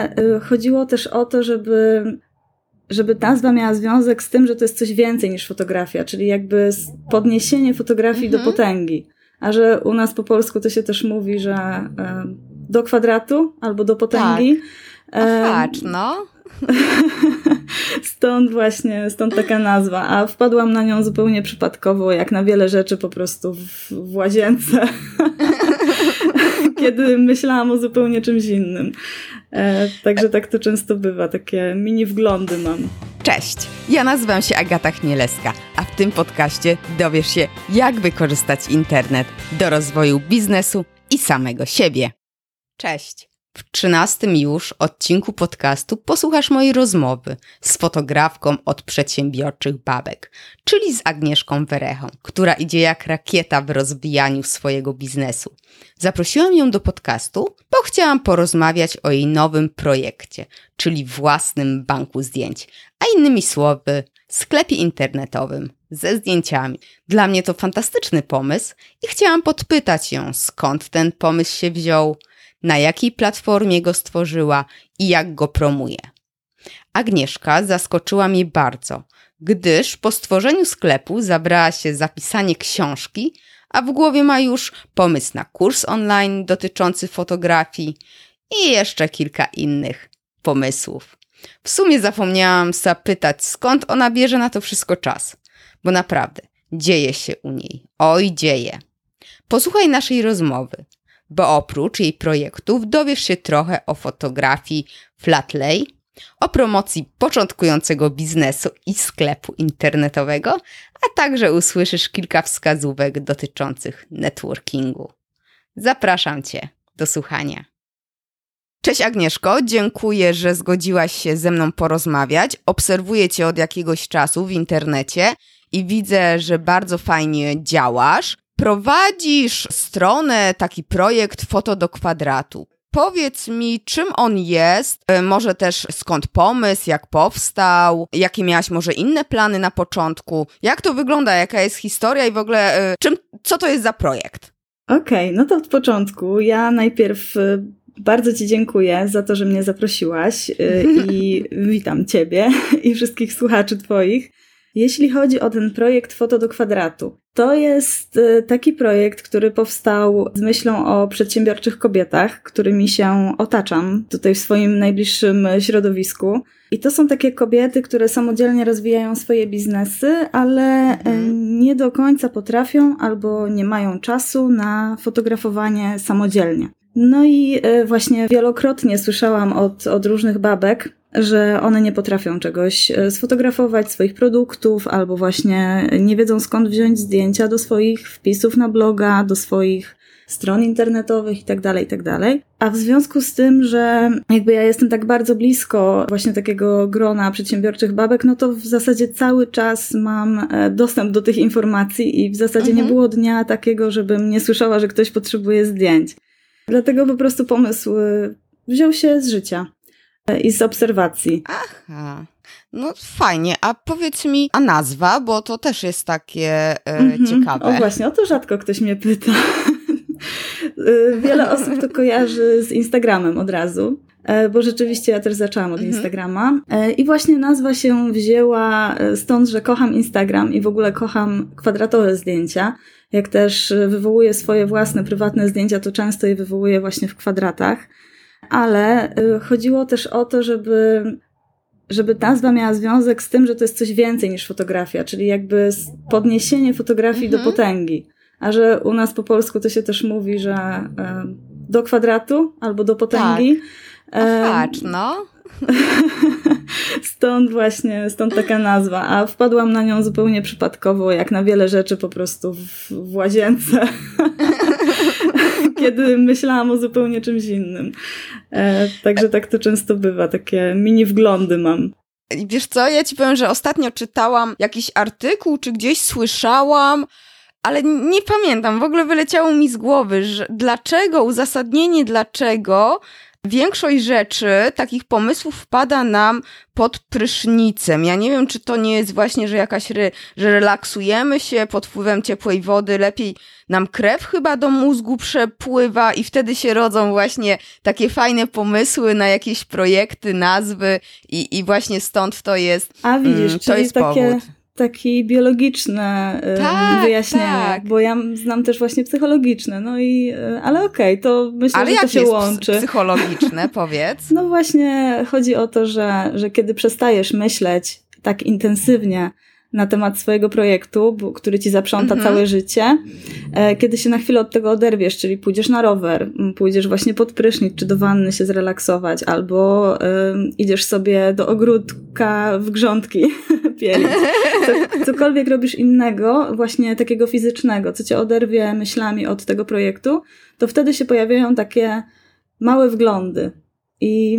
ale y, chodziło też o to, żeby, żeby nazwa miała związek z tym, że to jest coś więcej niż fotografia, czyli jakby podniesienie fotografii mhm. do potęgi. A że u nas po polsku to się też mówi, że y, do kwadratu albo do potęgi. Tak. Patrz, no. stąd właśnie, stąd taka nazwa. A wpadłam na nią zupełnie przypadkowo, jak na wiele rzeczy po prostu w, w łazience. Kiedy myślałam o zupełnie czymś innym. E, także tak to często bywa, takie mini wglądy mam. Cześć, ja nazywam się Agata Chmielewska, a w tym podcaście dowiesz się, jak wykorzystać internet do rozwoju biznesu i samego siebie. Cześć. W trzynastym już odcinku podcastu posłuchasz mojej rozmowy z fotografką od przedsiębiorczych babek, czyli z Agnieszką Werechą, która idzie jak rakieta w rozwijaniu swojego biznesu. Zaprosiłam ją do podcastu, bo chciałam porozmawiać o jej nowym projekcie, czyli własnym banku zdjęć, a innymi słowy, sklepie internetowym ze zdjęciami. Dla mnie to fantastyczny pomysł i chciałam podpytać ją, skąd ten pomysł się wziął, na jakiej platformie go stworzyła i jak go promuje. Agnieszka zaskoczyła mnie bardzo, gdyż po stworzeniu sklepu zabrała się zapisanie książki, a w głowie ma już pomysł na kurs online dotyczący fotografii i jeszcze kilka innych pomysłów. W sumie zapomniałam zapytać, skąd ona bierze na to wszystko czas, bo naprawdę dzieje się u niej. Oj, dzieje. Posłuchaj naszej rozmowy bo oprócz jej projektów dowiesz się trochę o fotografii Flatlay, o promocji początkującego biznesu i sklepu internetowego, a także usłyszysz kilka wskazówek dotyczących networkingu. Zapraszam Cię do słuchania. Cześć Agnieszko, dziękuję, że zgodziłaś się ze mną porozmawiać. Obserwuję Cię od jakiegoś czasu w internecie i widzę, że bardzo fajnie działasz prowadzisz stronę, taki projekt Foto do kwadratu. Powiedz mi, czym on jest, e, może też skąd pomysł, jak powstał, jakie miałaś może inne plany na początku, jak to wygląda, jaka jest historia i w ogóle e, czym, co to jest za projekt? Okej, okay, no to od początku. Ja najpierw e, bardzo Ci dziękuję za to, że mnie zaprosiłaś i witam Ciebie i wszystkich słuchaczy Twoich. Jeśli chodzi o ten projekt Foto do kwadratu, to jest e, taki projekt, który powstał z myślą o przedsiębiorczych kobietach, którymi się otaczam tutaj w swoim najbliższym środowisku. I to są takie kobiety, które samodzielnie rozwijają swoje biznesy, ale e, mhm. nie do końca potrafią albo nie mają czasu na fotografowanie samodzielnie. No i e, właśnie wielokrotnie słyszałam od, od różnych babek, że one nie potrafią czegoś e, sfotografować, swoich produktów, albo właśnie nie wiedzą skąd wziąć zdjęcia do swoich wpisów na bloga, do swoich stron internetowych itd., tak itd. Tak A w związku z tym, że jakby ja jestem tak bardzo blisko właśnie takiego grona przedsiębiorczych babek, no to w zasadzie cały czas mam e, dostęp do tych informacji i w zasadzie mhm. nie było dnia takiego, żebym nie słyszała, że ktoś potrzebuje zdjęć. Dlatego po prostu pomysł e, wziął się z życia i z obserwacji. Aha. No fajnie, a powiedz mi, a nazwa, bo to też jest takie e, mhm. ciekawe. O właśnie, o to rzadko ktoś mnie pyta. E, wiele osób to kojarzy z Instagramem od razu, e, bo rzeczywiście ja też zaczęłam od mhm. Instagrama. E, I właśnie nazwa się wzięła stąd, że kocham Instagram i w ogóle kocham kwadratowe zdjęcia. Jak też wywołuję swoje własne prywatne zdjęcia, to często je wywołuję właśnie w kwadratach ale y, chodziło też o to, żeby, żeby nazwa miała związek z tym, że to jest coś więcej niż fotografia, czyli jakby podniesienie fotografii mhm. do potęgi. A że u nas po polsku to się też mówi, że y, do kwadratu albo do potęgi. Tak. Patrz, no. stąd właśnie, stąd taka nazwa. A wpadłam na nią zupełnie przypadkowo, jak na wiele rzeczy po prostu w, w łazience. kiedy myślałam o zupełnie czymś innym. E, także tak to często bywa, takie mini wglądy mam. Wiesz co, ja ci powiem, że ostatnio czytałam jakiś artykuł, czy gdzieś słyszałam, ale nie pamiętam, w ogóle wyleciało mi z głowy, że dlaczego, uzasadnienie dlaczego większość rzeczy, takich pomysłów wpada nam pod prysznicem. Ja nie wiem, czy to nie jest właśnie, że jakaś, re, że relaksujemy się pod wpływem ciepłej wody, lepiej nam krew chyba do mózgu przepływa i wtedy się rodzą właśnie takie fajne pomysły na jakieś projekty, nazwy i, i właśnie stąd to jest. A widzisz, mm, to jest takie... powód takie biologiczne tak, wyjaśnienie, tak. bo ja znam też właśnie psychologiczne, no i, e, ale okej, okay, to myślę, ale że to się jest łączy. psychologiczne, powiedz? No właśnie chodzi o to, że, że kiedy przestajesz myśleć tak intensywnie na temat swojego projektu, który ci zaprząta mhm. całe życie, e, kiedy się na chwilę od tego oderwiesz, czyli pójdziesz na rower, pójdziesz właśnie pod prysznic, czy do wanny się zrelaksować, albo idziesz sobie do ogródka w grządki pielić. cokolwiek robisz innego, właśnie takiego fizycznego, co cię oderwie myślami od tego projektu, to wtedy się pojawiają takie małe wglądy. I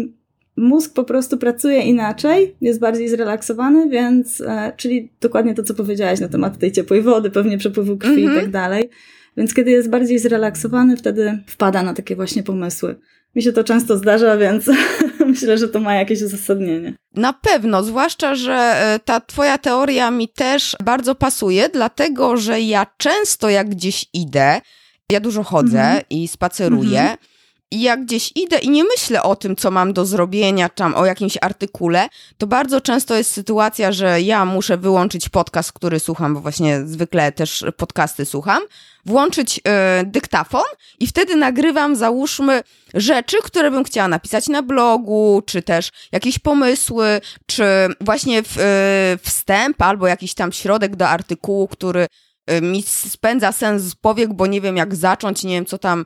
mózg po prostu pracuje inaczej, jest bardziej zrelaksowany, więc, e, czyli dokładnie to, co powiedziałaś na temat tej ciepłej wody, pewnie przepływu krwi i tak dalej. Więc kiedy jest bardziej zrelaksowany, wtedy wpada na takie właśnie pomysły. Mi się to często zdarza, więc myślę, że to ma jakieś uzasadnienie. Na pewno, zwłaszcza, że e, ta twoja teoria mi też bardzo pasuje, dlatego że ja często jak gdzieś idę, ja dużo chodzę mm -hmm. i spaceruję, mm -hmm jak gdzieś idę i nie myślę o tym, co mam do zrobienia, tam o jakimś artykule, to bardzo często jest sytuacja, że ja muszę wyłączyć podcast, który słucham, bo właśnie zwykle też podcasty słucham, włączyć y, dyktafon i wtedy nagrywam, załóżmy, rzeczy, które bym chciała napisać na blogu, czy też jakieś pomysły, czy właśnie w, y, wstęp albo jakiś tam środek do artykułu, który y, mi spędza sens z powiek, bo nie wiem jak zacząć, nie wiem co tam E,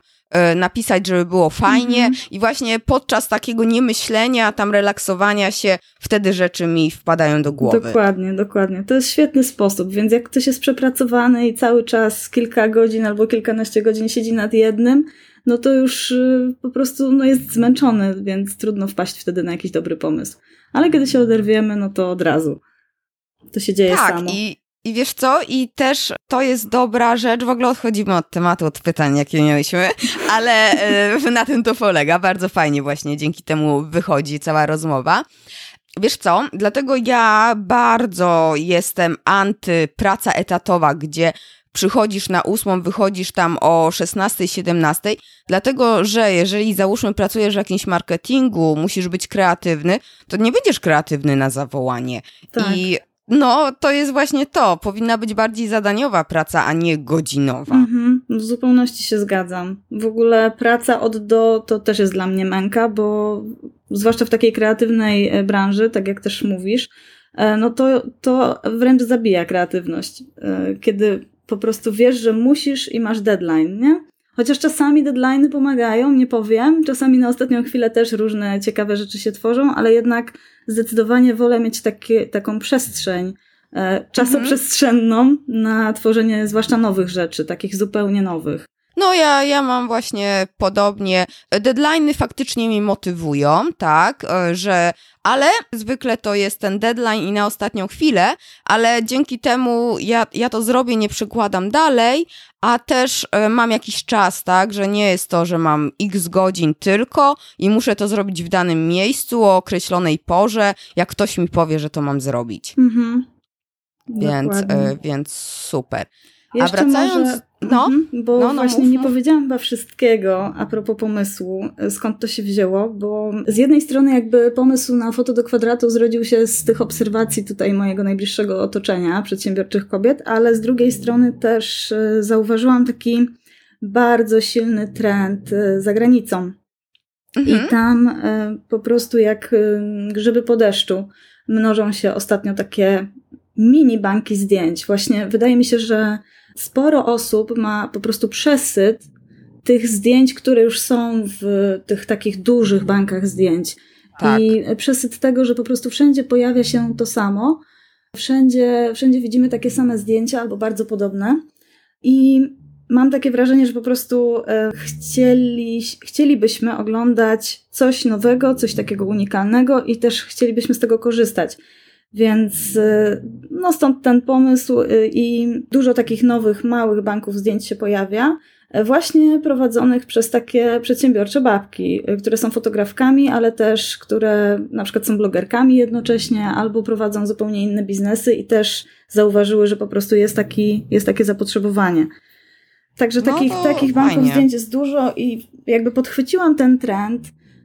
napisać, żeby było fajnie mm -hmm. i właśnie podczas takiego niemyślenia, tam relaksowania się, wtedy rzeczy mi wpadają do głowy. Dokładnie, dokładnie. To jest świetny sposób, więc jak ktoś jest przepracowany i cały czas kilka godzin albo kilkanaście godzin siedzi nad jednym, no to już y, po prostu no jest zmęczony, więc trudno wpaść wtedy na jakiś dobry pomysł. Ale kiedy się oderwiemy, no to od razu. To się dzieje tak, samo. I i wiesz co? I też to jest dobra rzecz. W ogóle odchodzimy od tematu, od pytań, jakie mieliśmy, ale y, na tym to polega. Bardzo fajnie właśnie dzięki temu wychodzi cała rozmowa. Wiesz co? Dlatego ja bardzo jestem anty praca etatowa, gdzie przychodzisz na ósmą, wychodzisz tam o 16, 17, dlatego że jeżeli załóżmy pracujesz w jakimś marketingu, musisz być kreatywny, to nie będziesz kreatywny na zawołanie. Tak. I no, to jest właśnie to. Powinna być bardziej zadaniowa praca, a nie godzinowa. Mhm, w zupełności się zgadzam. W ogóle praca od do to też jest dla mnie męka, bo zwłaszcza w takiej kreatywnej e, branży, tak jak też mówisz, e, no to, to wręcz zabija kreatywność. E, kiedy po prostu wiesz, że musisz i masz deadline, nie? Chociaż czasami deadlines pomagają, nie powiem. Czasami na ostatnią chwilę też różne ciekawe rzeczy się tworzą, ale jednak zdecydowanie wolę mieć takie, taką przestrzeń e, czasoprzestrzenną na tworzenie zwłaszcza nowych rzeczy, takich zupełnie nowych. No ja, ja mam właśnie podobnie. Deadliny faktycznie mnie motywują, tak, e, że ale zwykle to jest ten deadline i na ostatnią chwilę, ale dzięki temu ja, ja to zrobię, nie przykładam dalej, a też e, mam jakiś czas, tak, że nie jest to, że mam x godzin tylko i muszę to zrobić w danym miejscu o określonej porze, jak ktoś mi powie, że to mam zrobić. Mhm. Więc, e, więc super. Jeszcze a wracając. Może, no, mm, bo no, no, właśnie mów, nie mów. powiedziałam chyba wszystkiego a propos pomysłu, skąd to się wzięło, bo z jednej strony jakby pomysł na foto do kwadratu zrodził się z tych obserwacji tutaj mojego najbliższego otoczenia, przedsiębiorczych kobiet, ale z drugiej strony też e, zauważyłam taki bardzo silny trend e, za granicą. Mhm. I tam e, po prostu jak grzyby po deszczu mnożą się ostatnio takie mini banki zdjęć. Właśnie wydaje mi się, że sporo osób ma po prostu przesyt tych zdjęć, które już są w tych takich dużych bankach zdjęć. Tak. I przesyt tego, że po prostu wszędzie pojawia się to samo. Wszędzie, wszędzie widzimy takie same zdjęcia albo bardzo podobne. I mam takie wrażenie, że po prostu e, chcieli, chcielibyśmy oglądać coś nowego, coś takiego unikalnego i też chcielibyśmy z tego korzystać. Więc y, no stąd ten pomysł y, i dużo takich nowych, małych banków zdjęć się pojawia. właśnie prowadzonych przez takie przedsiębiorcze babki, które są fotografkami, ale też które na przykład są blogerkami jednocześnie albo prowadzą zupełnie inne biznesy i też zauważyły, że po prostu jest, taki, jest takie zapotrzebowanie. Także no takich, takich banków fajnie. zdjęć jest dużo i jakby podchwyciłam ten trend,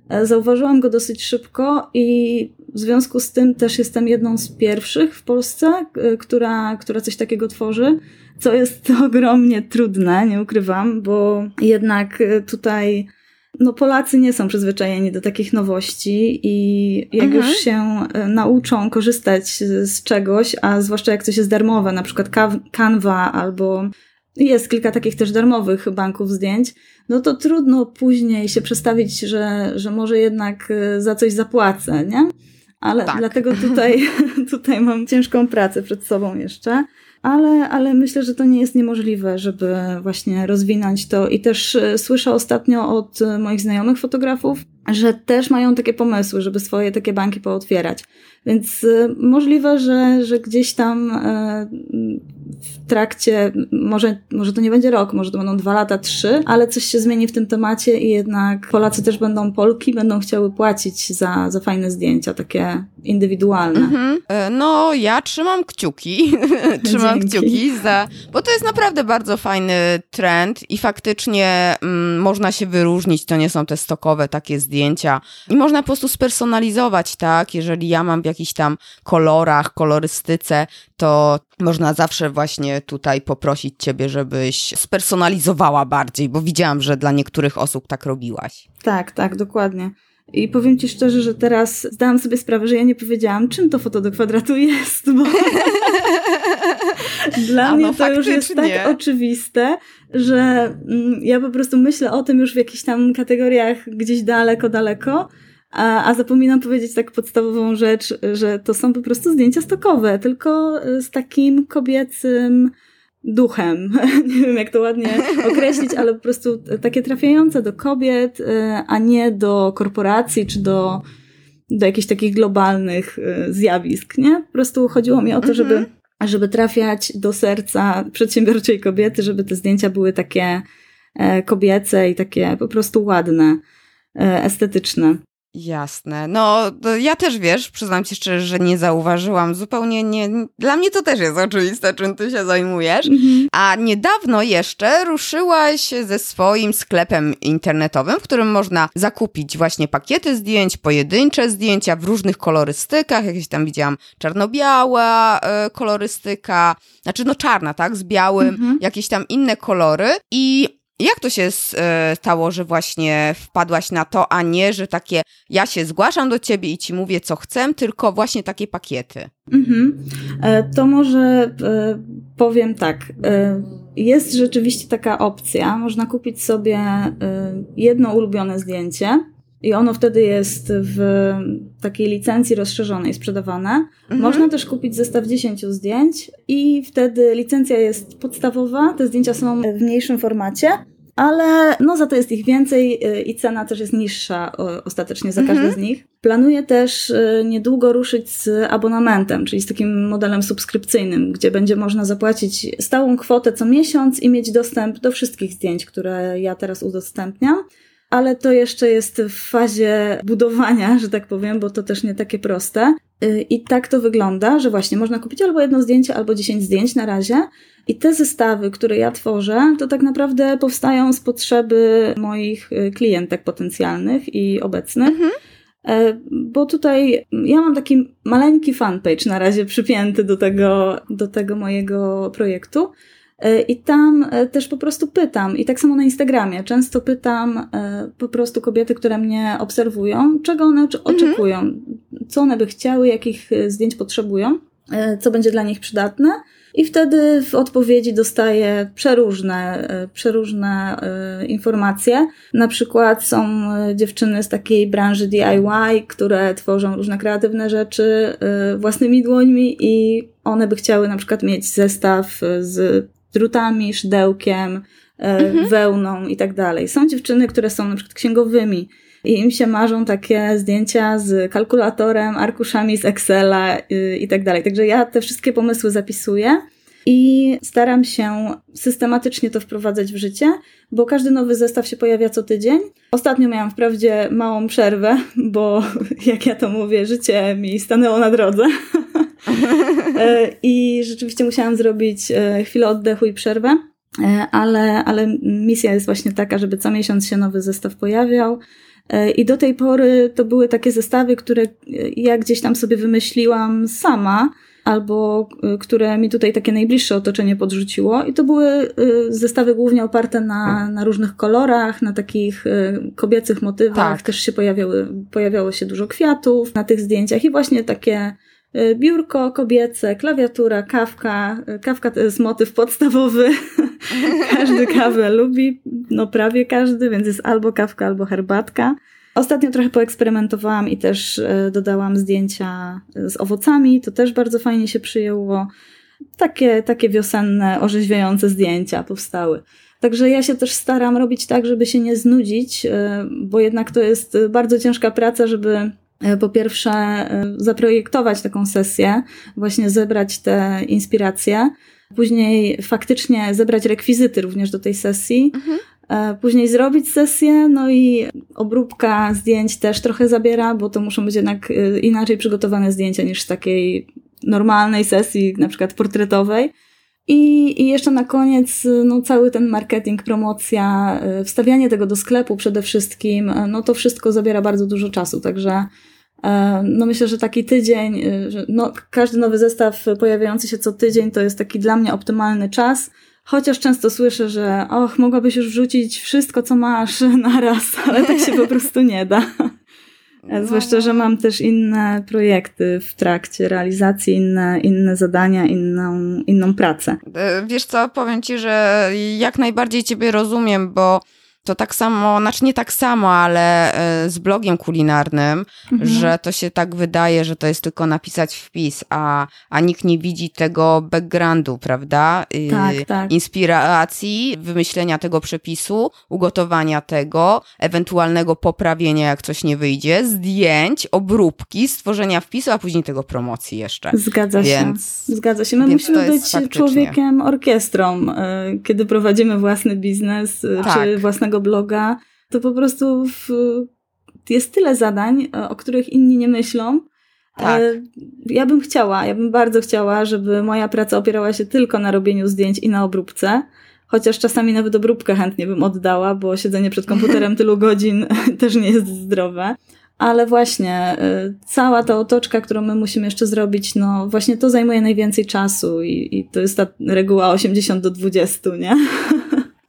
e, zauważyłam go dosyć szybko i w związku z tym też jestem jedną z pierwszych w Polsce, e, która, która coś takiego tworzy, co jest ogromnie trudne, nie ukrywam, bo jednak e, tutaj no Polacy nie są przyzwyczajeni do takich nowości i jak mhm. już się nauczą korzystać z czegoś, a zwłaszcza jak coś jest darmowe, na przykład Canva albo jest kilka takich też darmowych banków zdjęć, no to trudno później się przestawić, że, że może jednak e, za coś zapłacę, nie? Ale tak. dlatego tutaj, tutaj mam ciężką pracę przed sobą jeszcze. Ale, ale myślę, że to nie jest niemożliwe, żeby właśnie rozwinąć to. I też e, słyszę ostatnio od e, moich znajomych fotografów, że też mają takie pomysły, żeby swoje takie banki pootwierać. Więc możliwe, że, że gdzieś tam w trakcie, może, może to nie będzie rok, może to będą dwa lata, trzy, ale coś się zmieni w tym temacie i jednak Polacy też będą Polki, będą chciały płacić za, za fajne zdjęcia, takie indywidualne. Mhm. E, no, ja trzymam kciuki. trzymam Dzięki. kciuki za. Bo to jest naprawdę bardzo fajny trend i faktycznie mm, można się wyróżnić. To nie są te stokowe takie zdjęcia. I można po prostu spersonalizować, tak? Jeżeli ja mam w jakichś tam kolorach, kolorystyce, to można zawsze właśnie tutaj poprosić Ciebie, żebyś spersonalizowała bardziej, bo widziałam, że dla niektórych osób tak robiłaś. Tak, tak, dokładnie. I powiem Ci szczerze, że teraz zdałam sobie sprawę, że ja nie powiedziałam, czym to foto do kwadratu jest, bo dla A, mnie no, to już jest tak oczywiste, że mm, ja po prostu myślę o tym już w jakichś tam kategoriach gdzieś daleko, daleko, a, a zapominam powiedzieć tak podstawową rzecz, że to są po prostu zdjęcia stokowe, tylko z takim kobiecym duchem. Nie wiem, jak to ładnie określić, ale po prostu takie trafiające do kobiet, y, a nie do korporacji czy do, do jakichś takich globalnych y, zjawisk, nie? Po prostu chodziło mi o to, żeby, mhm. żeby trafiać do serca przedsiębiorczej kobiety, żeby te zdjęcia były takie e, kobiece i takie po prostu ładne, e, estetyczne. Jasne. No, ja też wiesz, przyznam ci szczerze, że nie zauważyłam. Zupełnie nie. Dla mnie to też jest oczywiste, czym ty się zajmujesz. Mhm. A niedawno jeszcze ruszyłaś ze swoim sklepem internetowym, w którym można zakupić właśnie pakiety zdjęć, pojedyncze zdjęcia w różnych kolorystykach. Jakieś tam widziałam czarno-biała y, kolorystyka, znaczy no czarna, tak, z białym, mhm. jakieś tam inne kolory. I jak to się e, stało, że właśnie wpadłaś na to, a nie, że takie ja się zgłaszam do ciebie i ci mówię, co chcę, tylko właśnie takie pakiety? Mhm. E, to może e, powiem tak. Jest rzeczywiście taka opcja. Można kupić sobie jedno ulubione zdjęcie i ono wtedy jest w takiej licencji rozszerzonej sprzedawane. Mhm. Można też kupić zestaw 10 zdjęć i wtedy licencja jest podstawowa, te zdjęcia są w mniejszym formacie, ale no za to jest ich więcej y, i cena też jest niższa ostatecznie za każdy mhm. z nich. Planuję też y, niedługo ruszyć z abonamentem, czyli z takim modelem subskrypcyjnym, gdzie będzie można zapłacić stałą kwotę co miesiąc i mieć dostęp do wszystkich zdjęć, które ja teraz udostępniam ale to jeszcze jest w fazie budowania, że tak powiem, bo to też nie takie proste. Y, I tak to wygląda, że właśnie można kupić albo jedno zdjęcie, albo dziesięć zdjęć na razie. I te zestawy, które ja tworzę, to tak naprawdę powstają z potrzeby moich y, klientek potencjalnych i obecnych. Mhm. E, bo tutaj ja mam taki maleńki fanpage na razie przypięty do tego, do tego mojego projektu. E, I tam e, też po prostu pytam, i tak samo na Instagramie, często pytam po prostu kobiety, które mnie obserwują, czego one mhm. oczekują, mhm. co one by chciały, jakich zdjęć potrzebują, co będzie dla nich przydatne. I wtedy w odpowiedzi dostaję przeróżne, e, przeróżne e, informacje. Na przykład są e, dziewczyny z takiej branży DIY, które tworzą różne kreatywne rzeczy własnymi dłońmi i one by chciały na przykład mieć zestaw z drutami, szydełkiem, mhm. wełną i tak dalej. Są dziewczyny, które są na przykład księgowymi i im się marzą takie zdjęcia z kalkulatorem, arkuszami z Excela i tak dalej. Także ja te wszystkie pomysły zapisuję i staram się systematycznie to wprowadzać w życie, bo każdy nowy zestaw się pojawia co tydzień. Ostatnio miałam wprawdzie małą przerwę, bo jak ja to mówię, życie mi stanęło na drodze. E, I rzeczywiście musiałam zrobić e, chwilę oddechu i przerwę. E, ale, ale misja jest właśnie taka, żeby co miesiąc się nowy zestaw pojawiał. I do tej pory to były takie zestawy, które ja gdzieś tam sobie wymyśliłam sama, albo które mi tutaj takie najbliższe otoczenie podrzuciło. I to były zestawy głównie oparte na, na różnych kolorach, na takich kobiecych motywach. Tak. Też się pojawiały, pojawiało się dużo kwiatów na tych zdjęciach i właśnie takie Y, biurko kobiece, klawiatura, kawka. Y, kawka to jest motyw podstawowy. każdy kawę lubi, no prawie każdy, więc jest albo kawka, albo herbatka. Ostatnio trochę poeksperymentowałam i też y, dodałam zdjęcia z owocami. To też bardzo fajnie się przyjęło. Takie, takie wiosenne, orzeźwiające zdjęcia powstały. Także ja się też staram robić tak, żeby się nie znudzić, bo jednak to jest bardzo ciężka praca, żeby E, po pierwsze e, zaprojektować taką sesję, właśnie zebrać te inspiracje, później faktycznie zebrać rekwizyty również do tej sesji, mhm. E, później zrobić sesję, no i obróbka zdjęć też trochę zabiera, bo to muszą być jednak inaczej przygotowane zdjęcia niż z takiej normalnej sesji, na przykład portretowej. I, I jeszcze na koniec, no, cały ten marketing, promocja, wstawianie tego do sklepu przede wszystkim, no to wszystko zabiera bardzo dużo czasu, także E, no myślę, że taki tydzień, e, no, każdy nowy zestaw pojawiający się co tydzień to jest taki dla mnie optymalny czas. Chociaż często słyszę, że och, mogłabyś już wrzucić wszystko, co masz naraz, ale tak się po prostu nie da. No. Zwłaszcza, że mam też inne projekty w trakcie realizacji, inne, inne zadania, inną, inną pracę. E, wiesz co, powiem ci, że jak najbardziej Ciebie rozumiem, bo to tak samo, znaczy nie tak samo, ale e, z blogiem kulinarnym, mhm. że to się tak wydaje, że to jest tylko napisać wpis, a, a nikt nie widzi tego backgroundu, prawda? Tak, tak. Inspiracji, wymyślenia tego przepisu, ugotowania tego, ewentualnego poprawienia, jak coś nie wyjdzie, zdjęć, obróbki, stworzenia wpisu, a później tego promocji jeszcze. Zgadza więc, się. Zgadza się. My musimy być faktycznie. człowiekiem orkiestrą, e, kiedy prowadzimy własny biznes, e, tak. czy własnego własnego bloga, to po prostu w, jest tyle zadań, e, o których inni nie myślą. Tak. E, ja bym chciała, ja bym bardzo chciała, żeby moja praca opierała się tylko na robieniu zdjęć i na obróbce. Chociaż czasami nawet obróbkę chętnie bym oddała, bo siedzenie przed komputerem tylu godzin też nie jest zdrowe. Ale właśnie e, cała ta otoczka, którą my musimy jeszcze zrobić, no właśnie to zajmuje najwięcej czasu i, i to jest ta reguła 80 do 20, nie?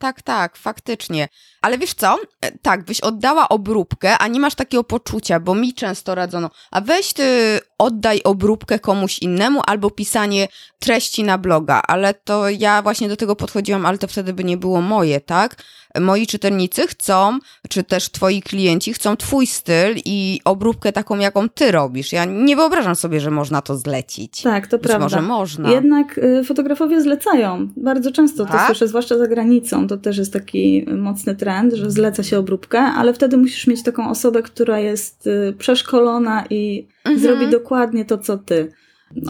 Tak, tak, faktycznie. Ale wiesz co? E, tak, byś oddała obróbkę, a nie masz takiego poczucia, bo mi często radzono, a weź ty oddaj obróbkę komuś innemu albo pisanie treści na bloga, ale to ja właśnie do tego podchodziłam, ale to wtedy by nie było moje, tak? Moi czytelnicy chcą, czy też twoi klienci chcą twój styl i obróbkę taką, jaką ty robisz. Ja nie wyobrażam sobie, że można to zlecić. Tak, to Być prawda. może można. Jednak y, fotografowie zlecają. Bardzo często to tak? słyszę, zwłaszcza za granicą. To też jest taki mocny trend, że zleca się obróbkę, ale wtedy musisz mieć taką osobę, która jest y, przeszkolona i mhm. zrobi dokładnie to, co ty.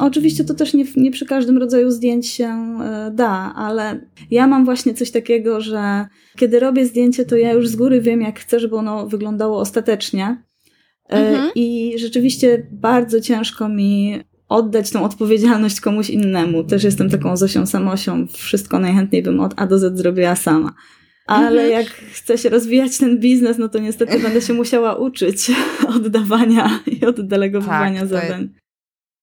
Oczywiście to też nie, nie przy każdym rodzaju zdjęć się e, da, ale ja mam właśnie coś takiego, że kiedy robię zdjęcie, to ja już z góry wiem, jak chcę, żeby ono wyglądało ostatecznie. E, mhm. I rzeczywiście bardzo ciężko mi oddać tą odpowiedzialność komuś innemu. Też jestem taką Zosią Samosią. Wszystko najchętniej bym od A do Z zrobiła sama. Ale mhm. jak chcę się rozwijać ten biznes, no to niestety będę się musiała uczyć oddawania i oddelegowywania tak, zadań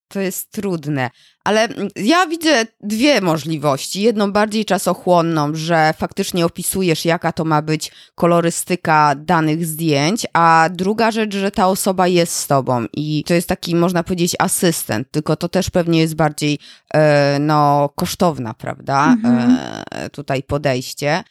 to jest trudne. Ale ja widzę dwie możliwości. Jedną bardziej czasochłonną, że faktycznie opisujesz, jaka to ma być kolorystyka danych zdjęć, a druga rzecz, że ta osoba jest z tobą i to jest taki, można powiedzieć, asystent, tylko to też pewnie jest bardziej, e, no, kosztowna, prawda? Mhm. E, tutaj podejście.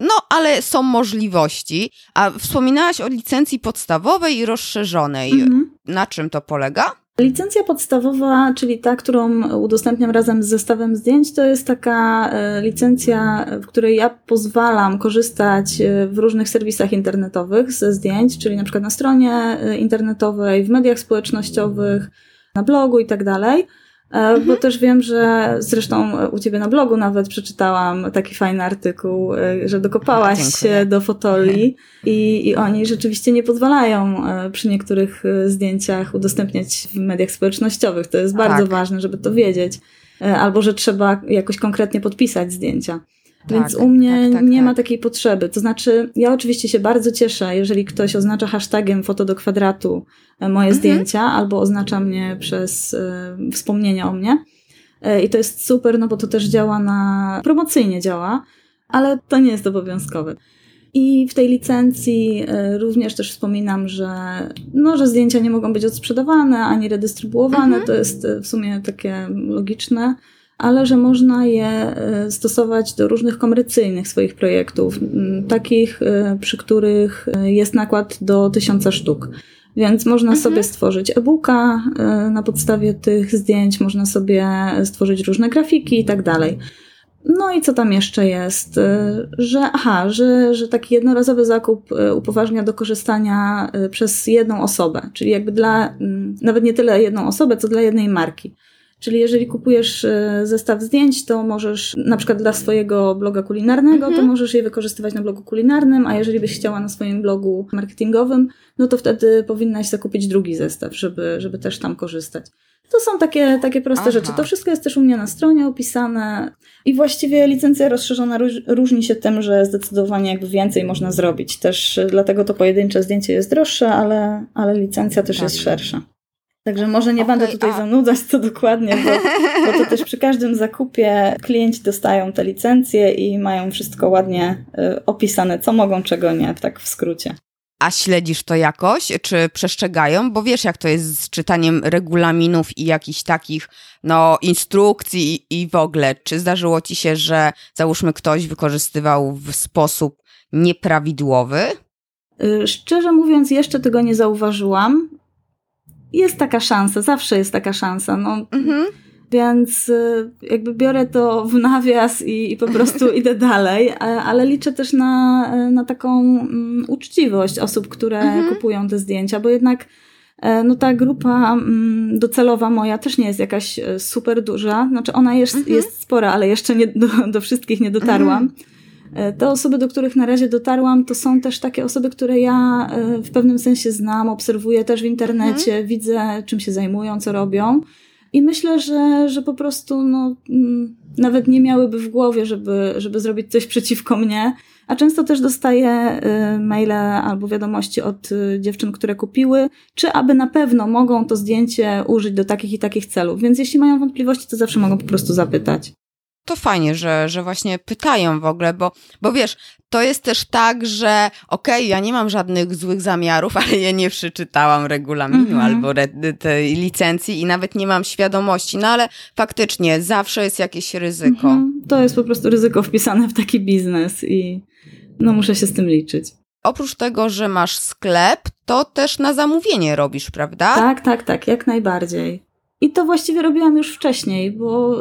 No, ale są możliwości. A wspominałaś o licencji podstawowej i rozszerzonej. Mhm. Na czym to polega? Licencja podstawowa, czyli ta, którą udostępniam razem z zestawem zdjęć, to jest taka e, licencja, w której ja pozwalam korzystać e, w różnych serwisach internetowych ze zdjęć, czyli na przykład na stronie e, internetowej, w mediach społecznościowych, na blogu i tak dalej. Mhm. Bo też wiem, że zresztą u ciebie na blogu nawet przeczytałam taki fajny artykuł, że dokopałaś A, się do fotoli i, i oni rzeczywiście nie pozwalają przy niektórych zdjęciach udostępniać w mediach społecznościowych. To jest tak. bardzo ważne, żeby to wiedzieć. Albo że trzeba jakoś konkretnie podpisać zdjęcia. Tak, Więc u mnie tak, tak, nie ma tak. takiej potrzeby. To znaczy, ja oczywiście się bardzo cieszę, jeżeli ktoś oznacza hashtagiem foto do kwadratu e, moje mhm. zdjęcia, albo oznacza mnie przez y, wspomnienia o mnie. Y, I to jest super, no bo to też działa na. promocyjnie działa, ale to nie jest obowiązkowe. I w tej licencji również też wspominam, że, no, że zdjęcia nie mogą być odsprzedawane ani redystrybuowane. Mhm. To jest w sumie takie logiczne ale że można je e, stosować do różnych komercyjnych swoich projektów, takich, e, przy których e, jest nakład do tysiąca sztuk. Więc można mhm. sobie stworzyć e-booka na podstawie tych zdjęć, można sobie stworzyć różne grafiki i tak dalej. No i co tam jeszcze jest? Że, aha, że, że taki jednorazowy zakup upoważnia do korzystania przez jedną osobę, czyli jakby dla, nawet nie tyle jedną osobę, co dla jednej marki. Czyli jeżeli kupujesz e, zestaw zdjęć, to możesz na przykład dla swojego bloga kulinarnego, mhm. to możesz je wykorzystywać na blogu kulinarnym, a jeżeli byś chciała na swoim blogu marketingowym, no to wtedy powinnaś zakupić drugi zestaw, żeby, żeby też tam korzystać. To są takie, takie proste Aha. rzeczy. To wszystko jest też u mnie na stronie opisane i właściwie licencja rozszerzona różni się tym, że zdecydowanie jakby więcej można zrobić. Też dlatego to pojedyncze zdjęcie jest droższe, ale, ale licencja też tak. jest szersza. Także może nie okay, będę tutaj a... zanudzać co dokładnie, bo, bo to też przy każdym zakupie klienci dostają te licencje i mają wszystko ładnie y, opisane, co mogą, czego nie, tak w skrócie. A śledzisz to jakoś? Czy przestrzegają? Bo wiesz, jak to jest z czytaniem regulaminów i jakichś takich, no, instrukcji i, i w ogóle. Czy zdarzyło ci się, że załóżmy ktoś wykorzystywał w sposób nieprawidłowy? Y, szczerze mówiąc, jeszcze tego nie zauważyłam jest taka szansa, zawsze jest taka szansa. No. Mhm. Więc y, jakby biorę to w nawias i, i po prostu idę dalej, ale liczę też na, na taką um, uczciwość osób, które mhm. kupują te zdjęcia, bo jednak e, no ta grupa um, docelowa moja też nie jest jakaś e, super duża. Znaczy ona jest, mhm. jest spora, ale jeszcze nie, do, do wszystkich nie dotarłam. Mhm. E, te osoby, do których na razie dotarłam, to są też takie osoby, które ja e, w pewnym sensie znam, obserwuję też w internecie, mhm. widzę, czym się zajmują, co robią. I myślę, że, że po prostu no, mm, nawet nie miałyby w głowie, żeby, żeby zrobić coś przeciwko mnie. A często też dostaję e, maile albo wiadomości od dziewczyn, które kupiły, czy aby na pewno mogą to zdjęcie użyć do takich i takich celów. Więc jeśli mają wątpliwości, to zawsze mogą po prostu zapytać to fajnie, że, że właśnie pytają w ogóle, bo, bo wiesz, to jest też tak, że okej, okay, ja nie mam żadnych złych zamiarów, ale ja nie przeczytałam regulaminu mm -hmm. albo tej licencji i nawet nie mam świadomości, no ale faktycznie zawsze jest jakieś ryzyko. Mm -hmm. To jest po prostu ryzyko wpisane w taki biznes i no muszę się z tym liczyć. Oprócz tego, że masz sklep, to też na zamówienie robisz, prawda? Tak, tak, tak, jak najbardziej. I to właściwie robiłam już wcześniej, bo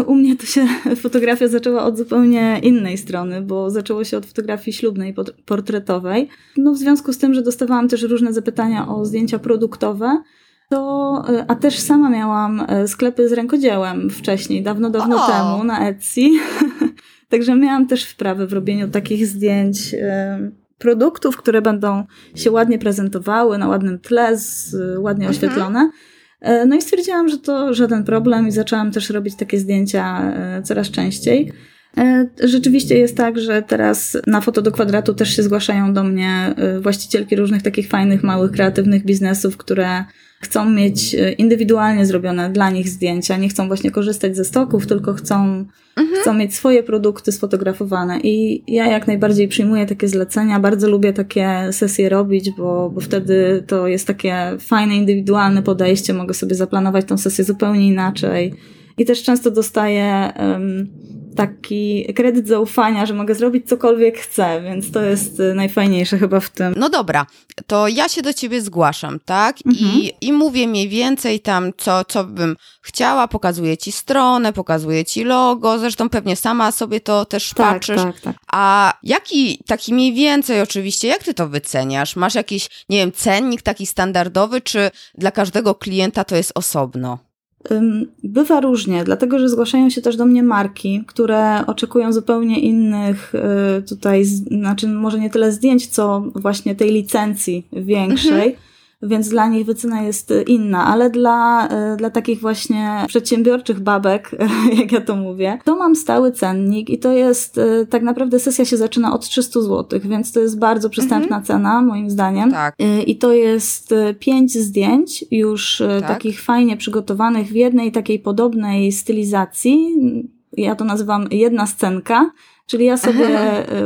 y, u mnie to się fotografia zaczęła od zupełnie innej strony, bo zaczęło się od fotografii ślubnej, portretowej. No w związku z tym, że dostawałam też różne zapytania o zdjęcia produktowe, to, y, a też sama miałam y, sklepy z rękodziełem wcześniej, dawno, dawno o! temu na Etsy. Także miałam też wprawę w robieniu takich zdjęć produktów, które będą się ładnie prezentowały na ładnym tle, z, ładnie mhm. oświetlone. E, no i stwierdziłam, że to żaden problem i zaczęłam też robić takie zdjęcia e, coraz częściej. E, rzeczywiście jest tak, że teraz na foto do kwadratu też się zgłaszają do mnie właścicielki różnych takich fajnych, małych, kreatywnych biznesów, które chcą mieć e, indywidualnie zrobione dla nich zdjęcia, nie chcą właśnie korzystać ze stoków, tylko chcą, mhm. chcą mieć swoje produkty sfotografowane. I ja jak najbardziej przyjmuję takie zlecenia, bardzo lubię takie sesje robić, bo, bo wtedy to jest takie fajne, indywidualne podejście, mogę sobie zaplanować tą sesję zupełnie inaczej. I też często dostaję um, taki kredyt zaufania, że mogę zrobić cokolwiek chcę, więc to jest y, najfajniejsze chyba w tym. No dobra, to ja się do ciebie zgłaszam, tak? Mhm. I, I mówię mniej więcej tam, co, co bym chciała, pokazuję ci stronę, pokazuję ci logo, zresztą pewnie sama sobie to też tak, patrzysz. Tak, tak. A jaki, taki mniej więcej oczywiście, jak ty to wyceniasz? Masz jakiś, nie wiem, cennik taki standardowy, czy dla każdego klienta to jest osobno? Bywa różnie, dlatego że zgłaszają się też do mnie marki, które oczekują zupełnie innych y, tutaj, znaczy może nie tyle zdjęć, co właśnie tej licencji większej. Mhm więc dla nich wycena jest inna, ale dla, e, dla takich właśnie przedsiębiorczych babek, jak ja to mówię, to mam stały cennik i to jest e, tak naprawdę sesja się zaczyna od 300 zł, więc to jest bardzo przystępna mhm. cena, moim zdaniem. Tak. I to jest pięć zdjęć już tak. takich fajnie przygotowanych w jednej takiej podobnej stylizacji. Ja to nazywam jedna scenka. Czyli ja sobie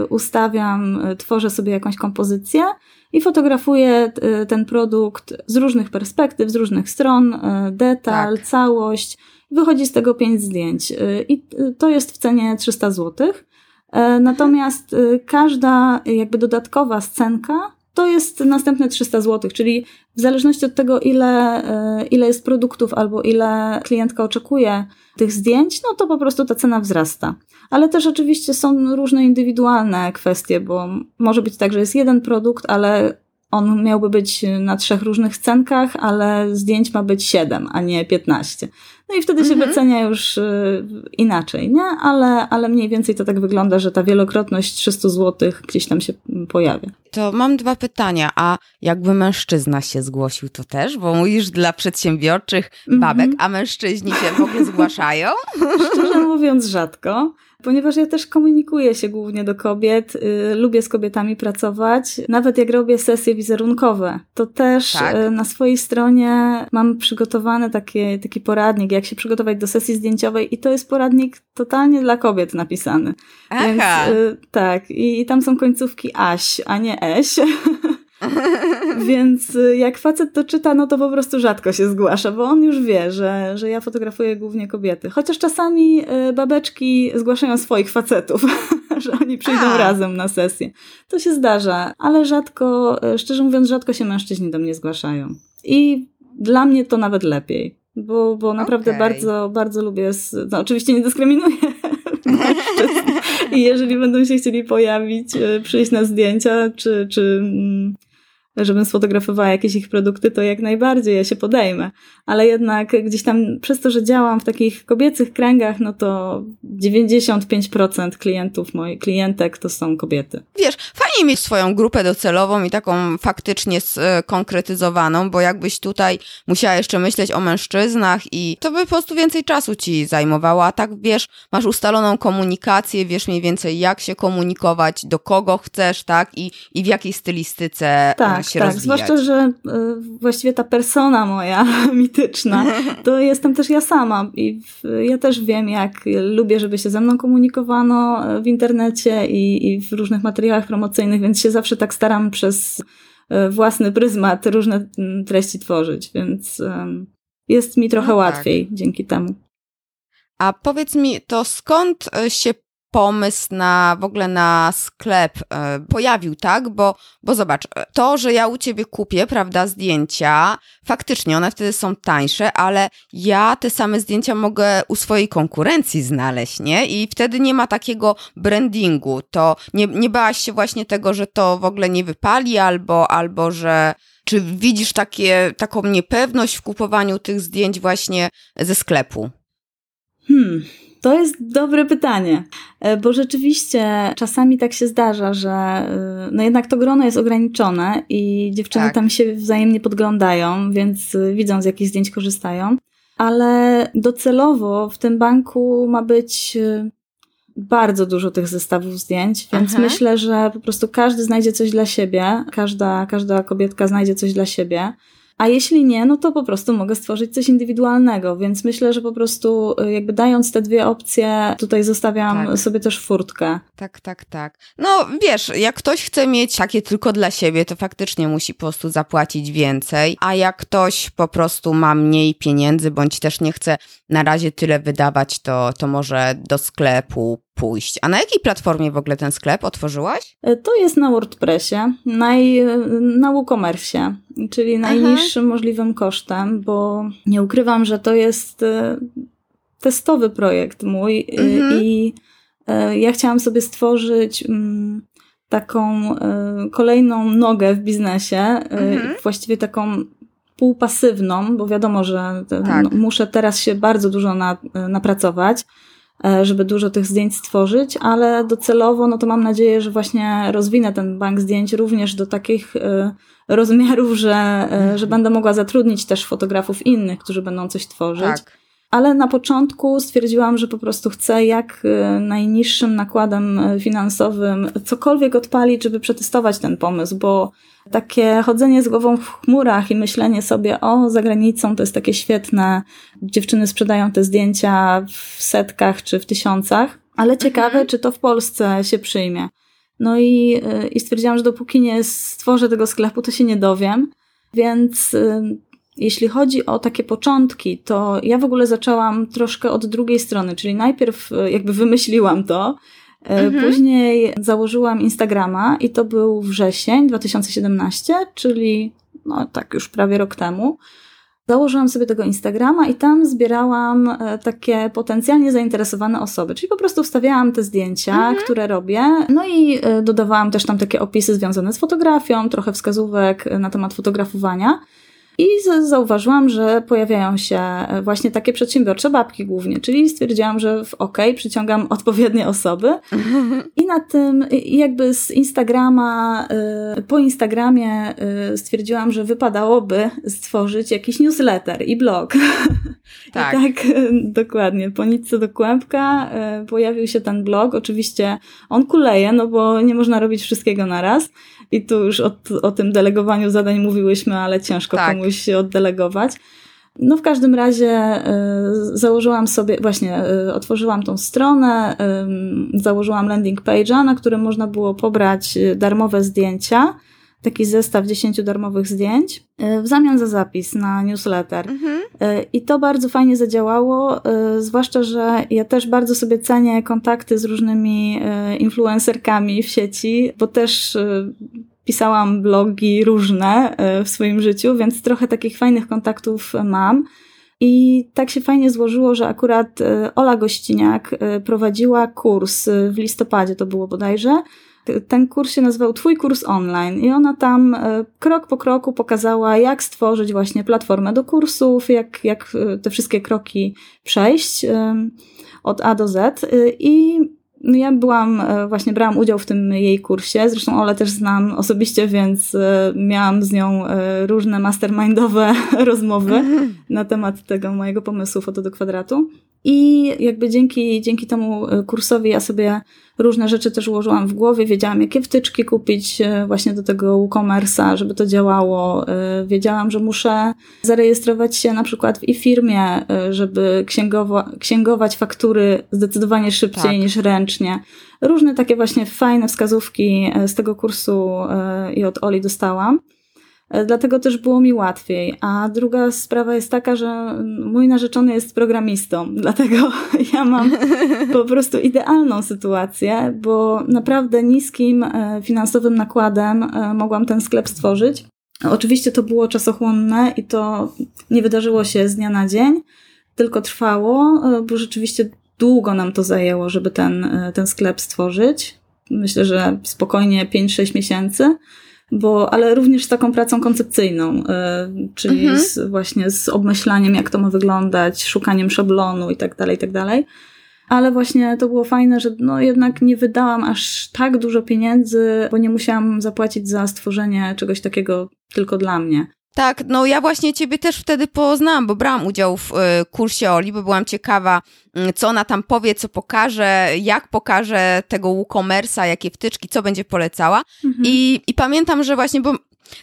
ustawiam, tworzę sobie jakąś kompozycję i fotografuje y, ten produkt z różnych perspektyw, z różnych stron, detal, tak. całość. Wychodzi z tego pięć zdjęć i to jest w cenie 300 zł. E, natomiast każda jakby dodatkowa scenka to jest następne 300 zł, czyli w zależności od tego, ile, ile jest produktów albo ile klientka oczekuje tych zdjęć, no to po prostu ta cena wzrasta. Ale też oczywiście są różne indywidualne kwestie, bo może być tak, że jest jeden produkt, ale on miałby być na trzech różnych scenkach, ale zdjęć ma być siedem, a nie piętnaście. No i wtedy mhm. się wycenia już y, inaczej, nie? Ale, ale mniej więcej to tak wygląda, że ta wielokrotność 300 zł gdzieś tam się pojawia. To mam dwa pytania. A jakby mężczyzna się zgłosił, to też? Bo mówisz dla przedsiębiorczych babek, mhm. a mężczyźni się w ogóle zgłaszają? Szczerze mówiąc, rzadko ponieważ ja też komunikuję się głównie do kobiet, y, lubię z kobietami pracować. Nawet jak robię sesje wizerunkowe, to też tak. y, na swojej stronie mam przygotowany taki, taki poradnik, jak się przygotować do sesji zdjęciowej i to jest poradnik totalnie dla kobiet napisany. Aha. Więc, y, tak, i, i tam są końcówki Aś, a nie Eś. Więc y, jak facet to czyta, no to po prostu rzadko się zgłasza, bo on już wie, że, że ja fotografuję głównie kobiety. Chociaż czasami y, babeczki zgłaszają swoich facetów, że oni przyjdą A. razem na sesję. To się zdarza, ale rzadko, y, szczerze mówiąc, rzadko się mężczyźni do mnie zgłaszają. I dla mnie to nawet lepiej, bo, bo naprawdę okay. bardzo, bardzo lubię, no, oczywiście nie dyskryminuję mężczyzn. I jeżeli będą się chcieli pojawić, przyjść na zdjęcia, czy, czy mm, żebym sfotografowała jakieś ich produkty, to jak najbardziej ja się podejmę. Ale jednak gdzieś tam przez to, że działam w takich kobiecych kręgach, no to 95% klientów, moich klientek to są kobiety. Wiesz, fajnie mieć swoją grupę docelową i taką faktycznie skonkretyzowaną, bo jakbyś tutaj musiała jeszcze myśleć o mężczyznach i to by po prostu więcej czasu ci zajmowało, a tak wiesz, masz ustaloną komunikację, wiesz mniej więcej jak się komunikować, do kogo chcesz, tak, i, i w jakiej stylistyce tak się tak, rozwijać. Zwłaszcza, że y, właściwie ta persona moja mityczna, to jestem też ja sama i ja też wiem, jak lubię, żeby się ze mną komunikowano w internecie i, i w różnych materiałach promocyjnych, więc się zawsze tak staram przez y, własny pryzmat różne mm, treści tworzyć, więc jest mi trochę no tak. łatwiej dzięki temu. A powiedz mi, to skąd się pomysł na w ogóle na sklep e, pojawił, tak? Bo, bo zobacz, to, że ja u ciebie kupię, prawda, zdjęcia, faktycznie one wtedy są tańsze, ale ja te same zdjęcia mogę u swojej konkurencji znaleźć, nie? I wtedy nie ma takiego brandingu. To nie, nie bałaś się właśnie tego, że to w ogóle nie wypali, albo, albo że. Czy widzisz takie, taką niepewność w kupowaniu tych zdjęć właśnie ze sklepu? Hmm, to jest dobre pytanie, e, bo rzeczywiście czasami tak się zdarza, że e, no jednak to grono jest ograniczone i dziewczyny tak. tam się wzajemnie podglądają, więc e, widzą z jakich zdjęć korzystają. Ale docelowo w tym banku ma być bardzo dużo tych zestawów zdjęć, więc Aha. myślę, że po prostu każdy znajdzie coś dla siebie, każda, każda kobietka znajdzie coś dla siebie. A jeśli nie, no to po prostu mogę stworzyć coś indywidualnego, więc myślę, że po prostu y, jakby dając te dwie opcje, tutaj zostawiam tak. sobie też furtkę. Tak, tak, tak. No wiesz, jak ktoś chce mieć takie tylko dla siebie, to faktycznie musi po prostu zapłacić więcej, a jak ktoś po prostu ma mniej pieniędzy, bądź też nie chce na razie tyle wydawać, to, to może do sklepu pójść. A na jakiej platformie w ogóle ten sklep otworzyłaś? E, to jest na WordPressie, naj, na WooCommerce, czyli najniższym Aha. możliwym kosztem, bo nie ukrywam, że to jest e, testowy projekt mój e, mhm. i ja chciałam sobie stworzyć mm, taką kolejną nogę w biznesie, mhm. właściwie taką półpasywną, bo wiadomo, że tak. muszę teraz się bardzo dużo na, napracować, e, żeby dużo tych zdjęć stworzyć, ale docelowo, no to mam nadzieję, że właśnie rozwinę ten bank zdjęć również do takich e, rozmiarów, że, mhm. że będę mogła zatrudnić też fotografów innych, którzy będą coś tworzyć. Tak. Ale na początku stwierdziłam, że po prostu chcę jak najniższym nakładem finansowym cokolwiek odpalić, żeby przetestować ten pomysł, bo takie chodzenie z głową w chmurach i myślenie sobie, o, za granicą to jest takie świetne, dziewczyny sprzedają te zdjęcia w setkach czy w tysiącach, ale ciekawe, mhm. czy to w Polsce się przyjmie. No i, y, i stwierdziłam, że dopóki nie stworzę tego sklepu, to się nie dowiem. Więc y, jeśli chodzi o takie początki, to ja w ogóle zaczęłam troszkę od drugiej strony, czyli najpierw y, jakby wymyśliłam to, E, mhm. Później założyłam Instagrama i to był wrzesień 2017, czyli no tak już prawie rok temu. Założyłam sobie tego Instagrama i tam zbierałam e, takie potencjalnie zainteresowane osoby, czyli po prostu wstawiałam te zdjęcia, mhm. które robię, no i e, dodawałam też tam takie opisy związane z fotografią, trochę wskazówek na temat fotografowania. I zauważyłam, że pojawiają się właśnie takie przedsiębiorcze babki głównie, czyli stwierdziłam, że w OK, przyciągam odpowiednie osoby. I na tym, jakby z Instagrama, y, po Instagramie y, stwierdziłam, że wypadałoby stworzyć jakiś newsletter i blog. Tak. I tak, y, dokładnie. Po nitce do kłębka pojawił się ten blog. Oczywiście on kuleje, no bo nie można robić wszystkiego na raz. I tu już o, o tym delegowaniu zadań mówiłyśmy, ale ciężko tak. komuś się oddelegować. No w każdym razie y, założyłam sobie, właśnie y, otworzyłam tą stronę, y, założyłam landing page'a, na którym można było pobrać darmowe zdjęcia, taki zestaw 10 darmowych zdjęć w zamian za zapis na newsletter. Mhm. I to bardzo fajnie zadziałało, zwłaszcza, że ja też bardzo sobie cenię kontakty z różnymi influencerkami w sieci, bo też pisałam blogi różne e, w swoim życiu, więc trochę takich fajnych kontaktów mam. I tak się fajnie złożyło, że akurat e, Ola Gościniak e, prowadziła kurs w listopadzie, to było bodajże. Ten kurs się nazywał Twój kurs online i ona tam krok po kroku pokazała, jak stworzyć właśnie platformę do kursów, jak, jak te wszystkie kroki przejść od A do Z. I no ja byłam, e, właśnie brałam udział w tym jej kursie, zresztą Ole też znam osobiście, więc e, miałam z nią e, różne mastermindowe rozmowy na temat tego mojego pomysłu foto do kwadratu. I jakby dzięki, dzięki temu kursowi ja sobie różne rzeczy też ułożyłam w głowie, wiedziałam jakie wtyczki kupić właśnie do tego WooCommerce'a, żeby to działało. Wiedziałam, że muszę zarejestrować się na przykład w e-firmie, żeby księgowo, księgować faktury zdecydowanie szybciej tak. niż ręcznie. Różne takie właśnie fajne wskazówki z tego kursu i od Oli dostałam. E, dlatego też było mi łatwiej. A druga sprawa jest taka, że mój narzeczony jest programistą, dlatego ja mam po prostu idealną sytuację, bo naprawdę niskim e, finansowym nakładem e, mogłam ten sklep stworzyć. Oczywiście to było czasochłonne i to nie wydarzyło się z dnia na dzień, tylko trwało, bo rzeczywiście długo nam to zajęło, żeby ten, ten sklep stworzyć. Myślę, że spokojnie 5-6 miesięcy bo, ale również z taką pracą koncepcyjną, y, czyli mhm. z, właśnie z obmyślaniem, jak to ma wyglądać, szukaniem szablonu i tak dalej, i tak dalej. Ale właśnie to było fajne, że no jednak nie wydałam aż tak dużo pieniędzy, bo nie musiałam zapłacić za stworzenie czegoś takiego tylko dla mnie. Tak, no ja właśnie ciebie też wtedy poznałam, bo brałam udział w y, kursie Oli, bo byłam ciekawa, y, co ona tam powie, co pokaże, jak pokaże tego WooCommerce'a, jakie wtyczki, co będzie polecała. Mhm. I, I pamiętam, że właśnie, bo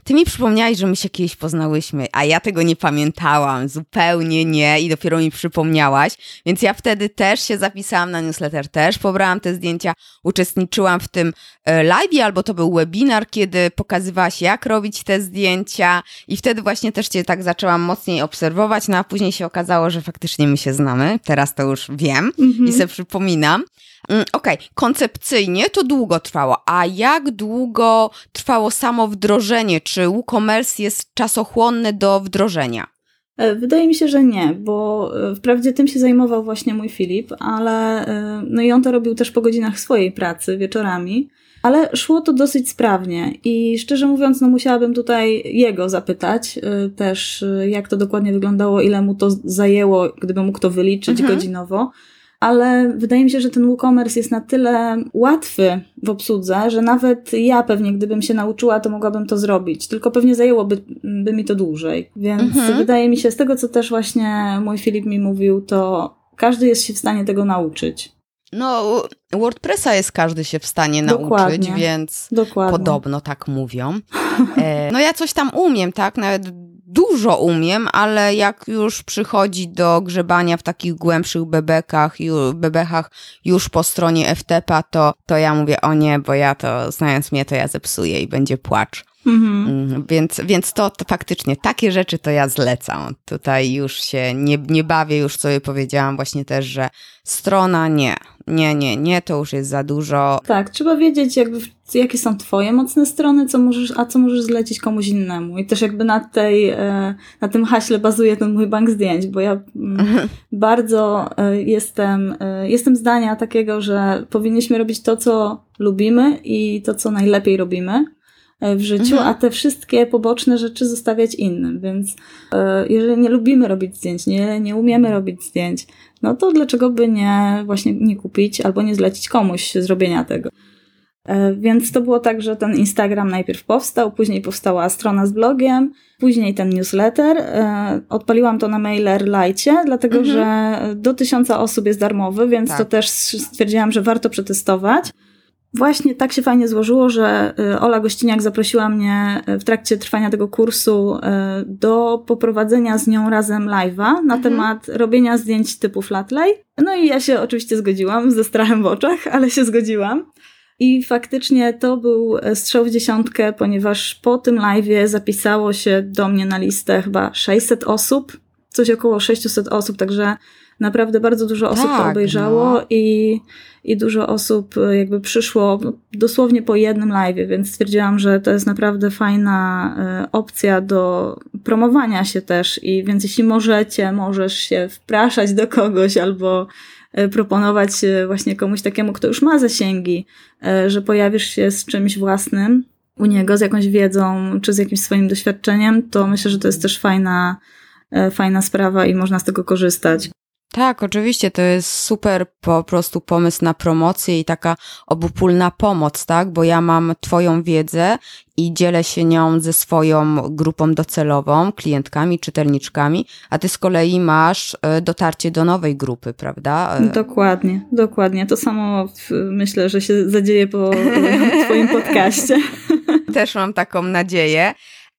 ty mi przypomniałeś, że my się kiedyś poznałyśmy, a ja tego nie pamiętałam, zupełnie nie i dopiero mi przypomniałaś, więc ja wtedy też się zapisałam na newsletter, też pobrałam te zdjęcia, uczestniczyłam w tym e, live, albo to był webinar, kiedy pokazywałaś jak robić te zdjęcia i wtedy właśnie też cię tak zaczęłam mocniej obserwować, no a później się okazało, że faktycznie my się znamy, teraz to już wiem mhm. i sobie przypominam. Mm, okej, okay. koncepcyjnie to długo trwało, a jak długo trwało samo wdrożenie? Czy WooCommerce jest czasochłonny do wdrożenia? E, wydaje mi się, że nie, bo e, wprawdzie tym się zajmował właśnie mój Filip, ale e, no i on to robił też po godzinach swojej pracy, wieczorami. ale szło to dosyć sprawnie i szczerze mówiąc, no musiałabym tutaj jego zapytać też, jak to dokładnie wyglądało, ile mu to zajęło, gdyby mógł to wyliczyć mhm. godzinowo ale wydaje mi się, że ten WooCommerce jest na tyle łatwy w obsłudze, że nawet ja pewnie, gdybym się nauczyła, to mogłabym to zrobić. Tylko pewnie zajęłoby by mi to dłużej. Więc mhm. wydaje mi się, z tego co też właśnie mój Filip mi mówił, to każdy jest się w stanie tego nauczyć. No, WordPressa jest każdy się w stanie nauczyć, Dokładnie. więc Dokładnie. podobno tak mówią. E, no ja coś tam umiem, tak? Nawet dużo umiem, ale jak już przychodzi do grzebania w takich głębszych bebekach, bebechach już po stronie FTP, to, to ja mówię o nie, bo ja to, znając mnie, to ja zepsuję i będzie płacz. Mhm. Mm, więc, więc to, to faktycznie takie rzeczy to ja zlecam. Tutaj już się nie, nie bawię, już sobie powiedziałam właśnie też, że strona nie, nie, nie, nie, to już jest za dużo. Tak, trzeba wiedzieć jakby jakie są twoje mocne strony, co możesz, a co możesz zlecić komuś innemu. I też jakby na tej, e, na tym haśle bazuje ten mój bank zdjęć, bo ja mm, bardzo e, jestem, e, jestem zdania takiego, że powinniśmy robić to, co lubimy i to, co najlepiej robimy w życiu, mhm. a te wszystkie poboczne rzeczy zostawiać innym. Więc jeżeli nie lubimy robić zdjęć, nie, nie umiemy robić zdjęć, no to dlaczego by nie właśnie nie kupić albo nie zlecić komuś zrobienia tego. E, więc to było tak, że ten Instagram najpierw powstał, później powstała strona z blogiem, później ten newsletter. E, odpaliłam to na MailerLite, dlatego mhm. że do tysiąca osób jest darmowy, więc tak. to też stwierdziłam, że warto przetestować. Właśnie tak się fajnie złożyło, że e, Ola Gościniak zaprosiła mnie w trakcie trwania tego kursu do poprowadzenia z nią razem live'a na mhm. temat robienia zdjęć typu flatlay. No i ja się oczywiście zgodziłam, ze strachem w oczach, ale się zgodziłam. I faktycznie to był strzał w dziesiątkę, ponieważ po tym live zapisało się do mnie na listę chyba 600 osób, coś około 600 osób, także naprawdę bardzo dużo osób tak, to obejrzało no. i, i dużo osób jakby przyszło dosłownie po jednym live, więc stwierdziłam, że to jest naprawdę fajna e, opcja do promowania się też i więc jeśli możecie, możesz się wpraszać do kogoś albo E, proponować właśnie komuś takiemu, kto już ma zasięgi, e, że pojawisz się z czymś własnym u niego, z jakąś wiedzą, czy z jakimś swoim doświadczeniem, to myślę, że to jest też fajna, e, fajna sprawa i można z tego korzystać. Tak, oczywiście, to jest super po prostu pomysł na promocję i taka obopólna pomoc, tak? Bo ja mam Twoją wiedzę i dzielę się nią ze swoją grupą docelową, klientkami, czytelniczkami, a Ty z kolei masz e, dotarcie do nowej grupy, prawda? E, dokładnie, dokładnie. To samo myślę, że się zadzieje po Twoim podcaście. Też mam taką nadzieję.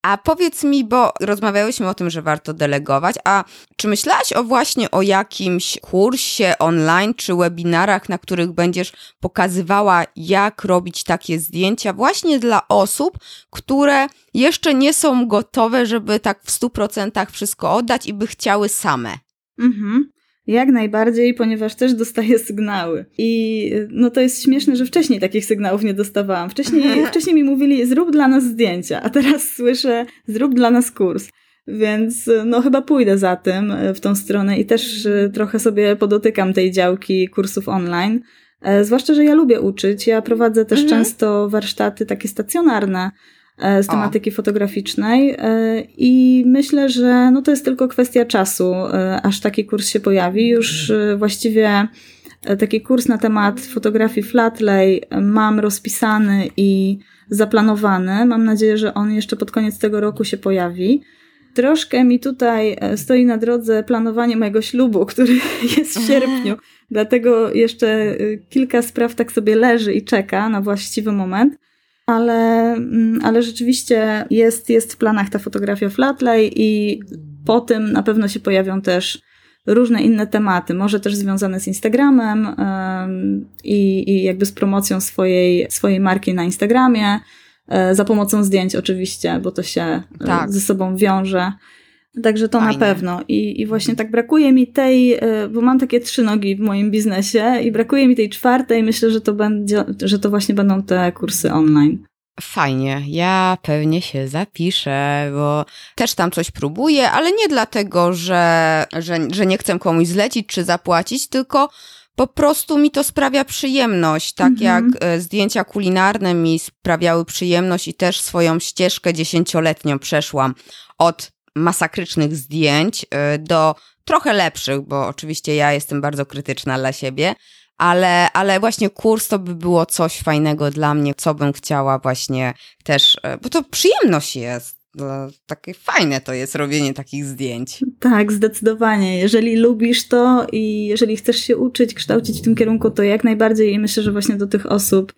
A powiedz mi, bo rozmawiałyśmy o tym, że warto delegować, a czy myślałaś o właśnie o jakimś kursie online czy webinarach, na których będziesz pokazywała, jak robić takie zdjęcia właśnie dla osób, które jeszcze nie są gotowe, żeby tak w 100% wszystko oddać i by chciały same? Mhm. Jak najbardziej, ponieważ też dostaję sygnały. I no to jest śmieszne, że wcześniej takich sygnałów nie dostawałam. Wcześniej, wcześniej mi mówili, zrób dla nas zdjęcia, a teraz słyszę, zrób dla nas kurs. Więc no chyba pójdę za tym e, w tą stronę i też e, trochę sobie podotykam tej działki kursów online. E, zwłaszcza, że ja lubię uczyć. Ja prowadzę też mhm. często warsztaty takie stacjonarne z tematyki o. fotograficznej e, i myślę, że no to jest tylko kwestia czasu, e, aż taki kurs się pojawi. Już właściwie taki kurs na temat fotografii flatlay mam rozpisany i zaplanowany. Mam nadzieję, że on jeszcze pod koniec tego roku się pojawi. Troszkę mi tutaj stoi na drodze planowanie mojego ślubu, który jest w sierpniu, dlatego jeszcze kilka spraw tak sobie leży i czeka na właściwy moment ale, mm, ale rzeczywiście jest, jest w planach ta fotografia flatlay i po tym na pewno się pojawią też różne inne tematy, może też związane z Instagramem i, i jakby z promocją swojej, swojej marki na Instagramie, e, za pomocą zdjęć oczywiście, bo to się e, tak. ze sobą wiąże. Także to Fajnie. na pewno. I, I właśnie tak brakuje mi tej, e, bo mam takie trzy nogi w moim biznesie i brakuje mi tej czwartej. Myślę, że to będzie, że to właśnie będą te kursy online. Fajnie, ja pewnie się zapiszę, bo też tam coś próbuję, ale nie dlatego, że, że, że nie chcę komuś zlecić czy zapłacić, tylko po prostu mi to sprawia przyjemność, tak mhm. jak e, zdjęcia kulinarne mi sprawiały przyjemność i też swoją ścieżkę dziesięcioletnią przeszłam od masakrycznych zdjęć e, do trochę lepszych, bo oczywiście ja jestem bardzo krytyczna dla siebie, ale, ale właśnie kurs to by było coś fajnego dla mnie, co bym chciała właśnie też, e, bo to przyjemność jest. Takie fajne to jest robienie takich zdjęć. Tak, zdecydowanie. Jeżeli lubisz to i jeżeli chcesz się uczyć, kształcić w tym kierunku, to jak najbardziej i myślę, że właśnie do tych osób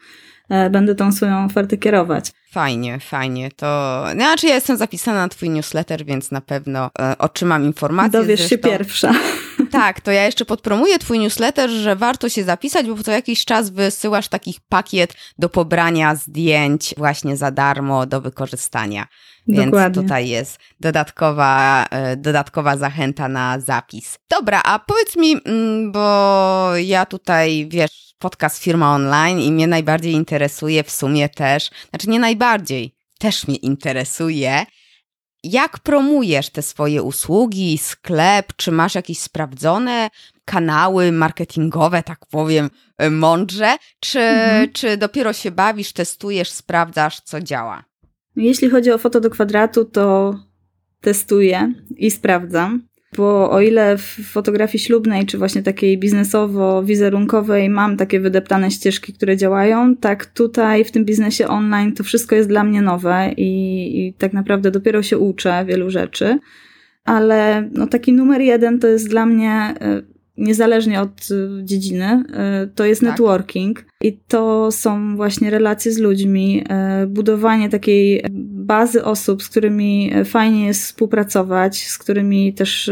będę tą swoją ofertę kierować. Fajnie, fajnie. To znaczy ja jestem zapisana na twój newsletter, więc na pewno e, otrzymam informacje. Dowiesz zresztą. się pierwsza. Tak, to ja jeszcze podpromuję twój newsletter, że warto się zapisać, bo co jakiś czas wysyłasz takich pakiet do pobrania zdjęć właśnie za darmo do wykorzystania. Więc Dokładnie. tutaj jest dodatkowa, e, dodatkowa zachęta na zapis. Dobra, a powiedz mi, mm, bo ja tutaj, wiesz, podcast Firma Online i mnie najbardziej interesuje w sumie też, znaczy nie najbardziej, też mnie interesuje, jak promujesz te swoje usługi, sklep, czy masz jakieś sprawdzone kanały marketingowe, tak powiem, e, mądrze, czy, mhm. czy dopiero się bawisz, testujesz, sprawdzasz, co działa? Jeśli chodzi o foto do kwadratu, to testuję i sprawdzam. Bo o ile w fotografii ślubnej, czy właśnie takiej biznesowo-wizerunkowej mam takie wydeptane ścieżki, które działają, tak tutaj w tym biznesie online to wszystko jest dla mnie nowe i, i tak naprawdę dopiero się uczę wielu rzeczy. Ale no, taki numer jeden to jest dla mnie y, niezależnie od y, dziedziny, y, to jest tak. networking i to są właśnie relacje z ludźmi, budowanie takiej bazy osób, z którymi fajnie jest współpracować, z którymi też,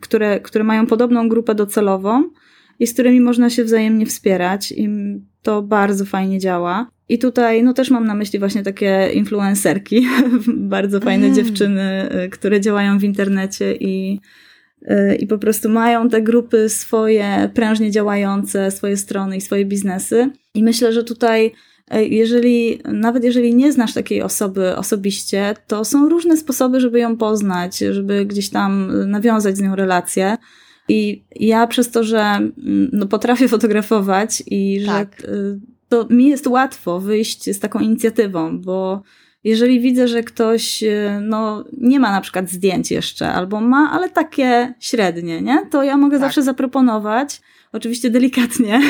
które, które mają podobną grupę docelową i z którymi można się wzajemnie wspierać i to bardzo fajnie działa. I tutaj, no też mam na myśli właśnie takie influencerki, bardzo fajne mm. dziewczyny, które działają w internecie i i po prostu mają te grupy swoje prężnie działające, swoje strony i swoje biznesy. I myślę, że tutaj e, jeżeli, nawet jeżeli nie znasz takiej osoby osobiście, to są różne sposoby, żeby ją poznać, żeby gdzieś tam nawiązać z nią relację. I ja przez to, że mm, no, potrafię fotografować i tak. że to mi jest łatwo wyjść z taką inicjatywą, bo jeżeli widzę, że ktoś e, no, nie ma na przykład zdjęć jeszcze, albo ma, ale takie średnie, nie? to ja mogę tak. zawsze zaproponować, oczywiście delikatnie,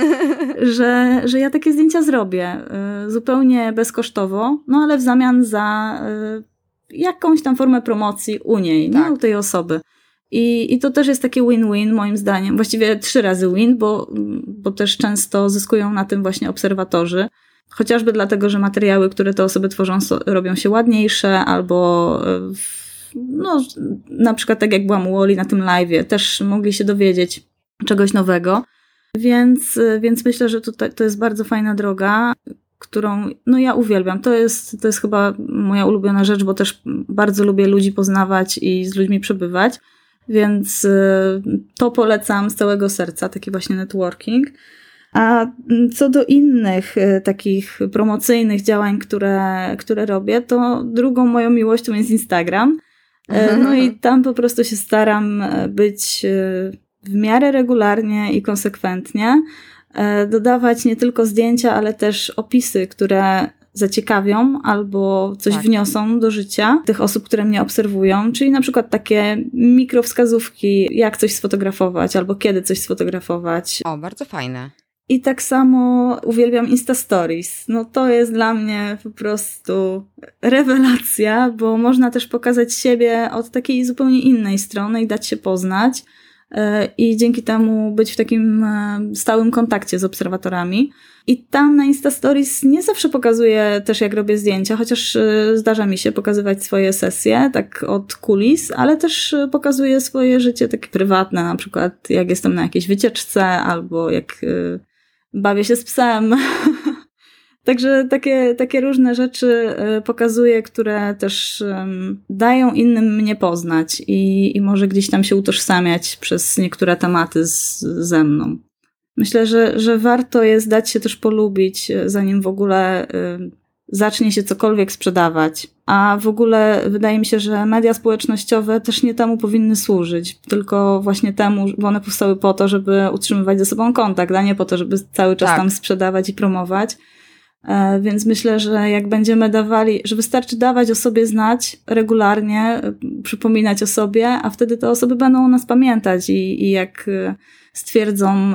że, że ja takie zdjęcia zrobię e, zupełnie bezkosztowo, no ale w zamian za e, jakąś tam formę promocji u niej, tak. nie? u tej osoby. I, I to też jest takie win-win moim zdaniem. Właściwie trzy razy win, bo, bo też często zyskują na tym właśnie obserwatorzy. Chociażby dlatego, że materiały, które te osoby tworzą, robią się ładniejsze, albo e, no, na przykład tak jak byłam u Oli na tym live, też mogli się dowiedzieć czegoś nowego. Więc, e, więc myślę, że tutaj to jest bardzo fajna droga, którą no ja uwielbiam. To jest, to jest chyba moja ulubiona rzecz, bo też bardzo lubię ludzi poznawać i z ludźmi przebywać. Więc e, to polecam z całego serca, taki właśnie networking. A co do innych e, takich promocyjnych działań, które, które robię, to drugą moją miłością jest Instagram. No i tam po prostu się staram być w miarę regularnie i konsekwentnie. Dodawać nie tylko zdjęcia, ale też opisy, które zaciekawią albo coś tak. wniosą do życia tych osób, które mnie obserwują, czyli na przykład takie mikrowskazówki, jak coś sfotografować albo kiedy coś sfotografować. O, bardzo fajne. I tak samo uwielbiam Insta Stories. No to jest dla mnie po prostu rewelacja, bo można też pokazać siebie od takiej zupełnie innej strony i dać się poznać. E, I dzięki temu być w takim e, stałym kontakcie z obserwatorami. I tam na Insta Stories nie zawsze pokazuję też, jak robię zdjęcia, chociaż e, zdarza mi się pokazywać swoje sesje, tak od kulis, ale też pokazuję swoje życie takie prywatne, na przykład jak jestem na jakiejś wycieczce, albo jak bawię się z psem. Także takie, takie różne rzeczy e, pokazuję, które też dają innym mnie poznać i, i może gdzieś tam się utożsamiać przez niektóre tematy z, ze mną. Myślę, że, że warto jest dać się też polubić, e, zanim w ogóle zacznie się cokolwiek sprzedawać. A w ogóle wydaje mi się, że media społecznościowe też nie temu powinny służyć, tylko właśnie temu, bo one powstały po to, żeby utrzymywać ze sobą kontakt, a nie po to, żeby cały czas tak. tam sprzedawać i promować. E, więc myślę, że jak będziemy dawali, że wystarczy dawać o sobie znać regularnie, e, przypominać o sobie, a wtedy te osoby będą o nas pamiętać i, i jak e, stwierdzą,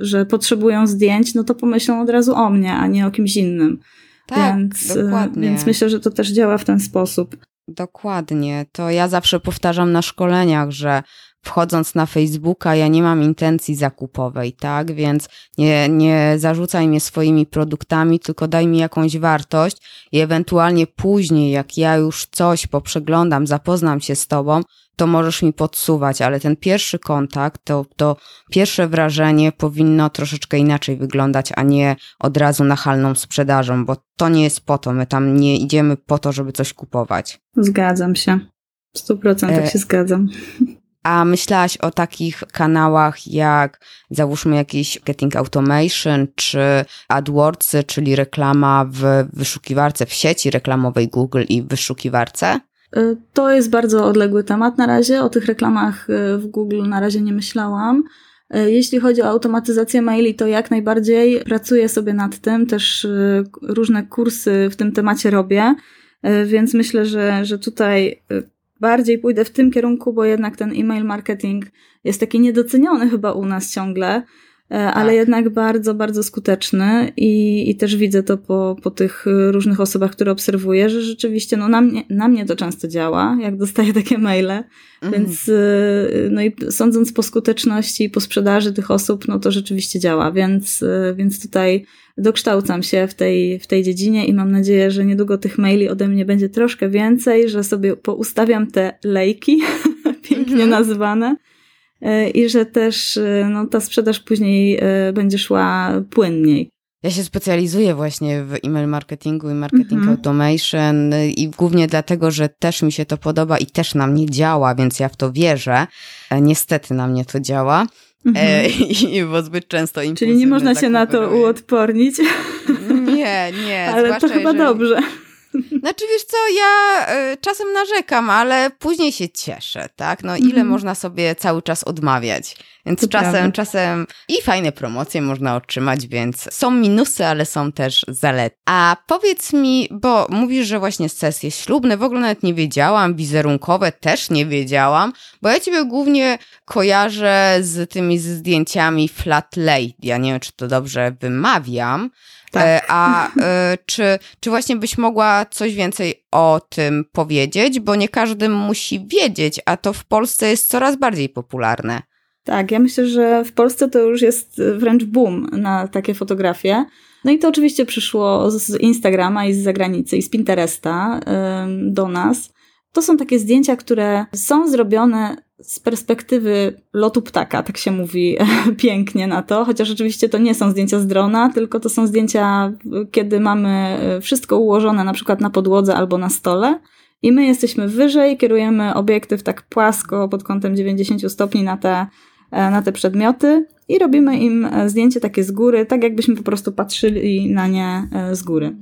że potrzebują zdjęć, no to pomyślą od razu o mnie, a nie o kimś innym. Tak, więc, dokładnie. Więc myślę, że to też działa w ten sposób. Dokładnie. To ja zawsze powtarzam na szkoleniach, że wchodząc na Facebooka, ja nie mam intencji zakupowej, tak? Więc nie, nie zarzucaj mnie swoimi produktami, tylko daj mi jakąś wartość i ewentualnie później, jak ja już coś poprzeglądam, zapoznam się z tobą, to możesz mi podsuwać, ale ten pierwszy kontakt, to, to pierwsze wrażenie powinno troszeczkę inaczej wyglądać, a nie od razu nachalną sprzedażą, bo to nie jest po to. My tam nie idziemy po to, żeby coś kupować. Zgadzam się. W stu procentach e, się zgadzam. A myślałaś o takich kanałach jak załóżmy jakiś marketing automation, czy AdWordsy, czyli reklama w wyszukiwarce w sieci reklamowej Google i w wyszukiwarce? Y, to jest bardzo odległy temat na razie. O tych reklamach y, w Google na razie nie myślałam. Y, jeśli chodzi o automatyzację maili, to jak najbardziej pracuję sobie nad tym. Też różne kursy w tym temacie robię, więc myślę, że, że tutaj bardziej pójdę w tym kierunku, bo jednak ten e-mail marketing jest taki niedoceniony chyba u nas ciągle. E, ale tak. jednak bardzo, bardzo skuteczny i, i też widzę to po, po tych różnych osobach, które obserwuję, że rzeczywiście no, na, mnie, na mnie to często działa, jak dostaję takie maile, mhm. więc e, no i sądząc po skuteczności i po sprzedaży tych osób, no to rzeczywiście działa, więc, e, więc tutaj dokształcam się w tej, w tej dziedzinie i mam nadzieję, że niedługo tych maili ode mnie będzie troszkę więcej, że sobie poustawiam te lejki, pięknie mhm. nazwane, E, i że też e, no, ta sprzedaż później e, będzie szła płynniej. Ja się specjalizuję właśnie w e-mail marketingu i marketing mhm. automation i głównie dlatego, że też mi się to podoba i też na mnie działa, więc ja w to wierzę. Niestety na mnie to działa. Mhm. I, bo zbyt często Czyli nie można się na to uodpornić. Nie, nie. Ale to chyba dobrze. Znaczy wiesz co, ja y, czasem narzekam, ale później się cieszę, tak? No ile mm. można sobie cały czas odmawiać. Więc to czasem, prawda. czasem i fajne promocje można otrzymać, więc są minusy, ale są też zalety. A powiedz mi, bo mówisz, że właśnie sesje ślubne, w ogóle nawet nie wiedziałam, wizerunkowe też nie wiedziałam, bo ja ciebie głównie kojarzę z tymi zdjęciami flat lay. Ja nie wiem, czy to dobrze wymawiam, tak. E, a e, czy, czy właśnie byś mogła coś więcej o tym powiedzieć? Bo nie każdy musi wiedzieć, a to w Polsce jest coraz bardziej popularne. Tak, ja myślę, że w Polsce to już jest wręcz boom na takie fotografie. No i to oczywiście przyszło z Instagrama i z zagranicy i z Pinteresta do nas. To są takie zdjęcia, które są zrobione z perspektywy lotu ptaka, tak się mówi pięknie na to, chociaż oczywiście to nie są zdjęcia z drona, tylko to są zdjęcia, kiedy mamy wszystko ułożone na przykład na podłodze albo na stole i my jesteśmy wyżej, kierujemy obiektyw tak płasko pod kątem 90 stopni na te, na te przedmioty i robimy im zdjęcie takie z góry, tak jakbyśmy po prostu patrzyli na nie z góry.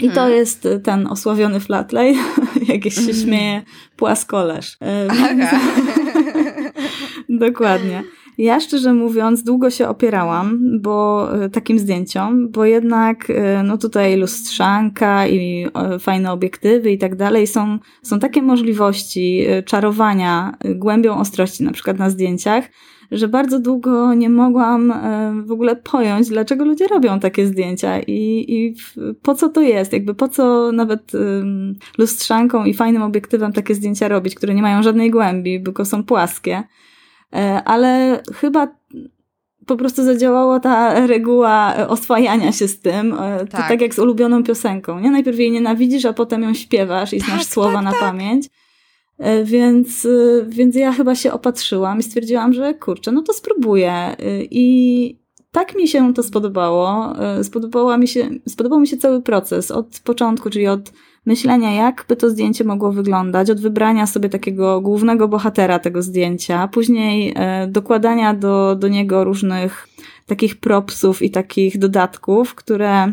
I to mhm. jest ten osławiony flatlay, jak się mhm. śmieje, płaskolerz. E, Dokładnie. Ja szczerze mówiąc długo się opierałam, bo e, takim zdjęciom, bo jednak no tutaj lustrzanka i fajne obiektywy i tak dalej są, są takie możliwości czarowania głębią ostrości na przykład na zdjęciach, że bardzo długo nie mogłam e, w ogóle pojąć, dlaczego ludzie robią takie zdjęcia i, i po co to jest, jakby po co nawet lustrzanką i fajnym obiektywem takie zdjęcia robić, które nie mają żadnej głębi, tylko są płaskie. E, ale chyba po prostu zadziałała ta reguła oswajania się z tym. E, to tak. tak jak z ulubioną piosenką. Nie? Najpierw jej nienawidzisz, a potem ją śpiewasz i znasz tak, słowa tak, na tak. pamięć. E, więc, e, więc ja chyba się opatrzyłam i stwierdziłam, że kurczę, no to spróbuję. E, I tak mi się to spodobało. Spodobała mi się, spodobał mi się cały proces od początku, czyli od myślenia, jak by to zdjęcie mogło wyglądać, od wybrania sobie takiego głównego bohatera tego zdjęcia, później dokładania do, do niego różnych takich propsów i takich dodatków, które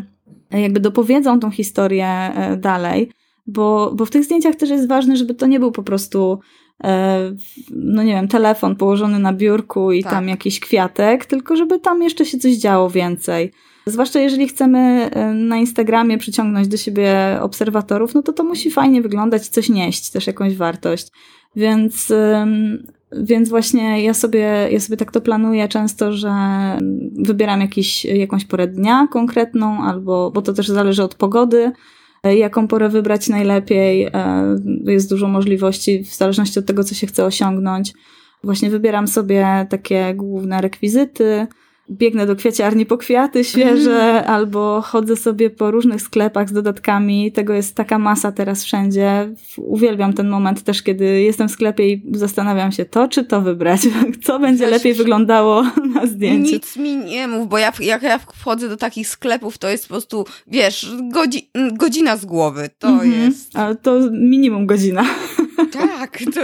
jakby dopowiedzą tą historię dalej, bo, bo w tych zdjęciach też jest ważne, żeby to nie był po prostu e, no nie wiem, telefon położony na biurku i tak. tam jakiś kwiatek, tylko żeby tam jeszcze się coś działo więcej. Zwłaszcza jeżeli chcemy e, na Instagramie przyciągnąć do siebie obserwatorów, no to to musi fajnie wyglądać, coś nieść, też jakąś wartość. Więc, więc właśnie ja sobie, ja sobie tak to planuję często, że wybieram jakiś, jakąś porę dnia konkretną, albo, bo to też zależy od pogody, jaką porę wybrać najlepiej. E, jest dużo możliwości w zależności od tego, co się chce osiągnąć. Właśnie wybieram sobie takie główne rekwizyty, biegnę do kwieciarni po kwiaty świeże, mm. albo chodzę sobie po różnych sklepach z dodatkami. Tego jest taka masa teraz wszędzie. Uwielbiam ten moment też, kiedy jestem w sklepie i zastanawiam się to, czy to wybrać. Co będzie lepiej wyglądało na zdjęciu. Nic mi nie mów, bo ja, jak ja wchodzę do takich sklepów, to jest po prostu, wiesz, godzi, godzina z głowy. To mm -hmm. jest... A to minimum godzina. Tak, to,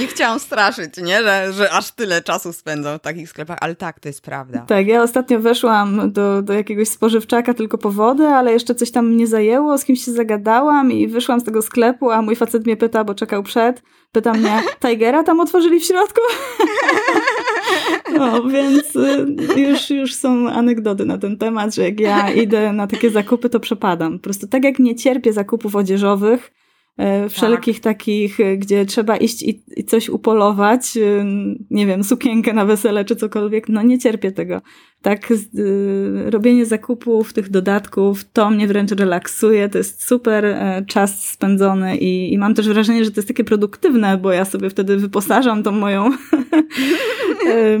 nie chciałam straszyć, nie? Że, że aż tyle czasu spędzam w takich sklepach, ale tak, to jest prawda. Tak, ja ostatnio weszłam do, do jakiegoś spożywczaka tylko po wodę, ale jeszcze coś tam mnie zajęło, z kimś się zagadałam i wyszłam z tego sklepu, a mój facet mnie pyta, bo czekał przed, pyta mnie, Tigera tam otworzyli w środku? No, więc y, już, już są anegdoty na ten temat, że jak ja idę na takie zakupy, to przepadam. Po prostu tak jak nie cierpię zakupów odzieżowych, wszelkich tak. takich, e, gdzie trzeba iść i, i, coś upolować, e, nie wiem, sukienkę na wesele czy cokolwiek, no nie cierpię tego. Tak, robienie zakupów, tych dodatków, to mnie wręcz relaksuje, to jest super czas spędzony i, i mam też wrażenie, że to jest takie produktywne, bo ja sobie wtedy wyposażam tą moją E,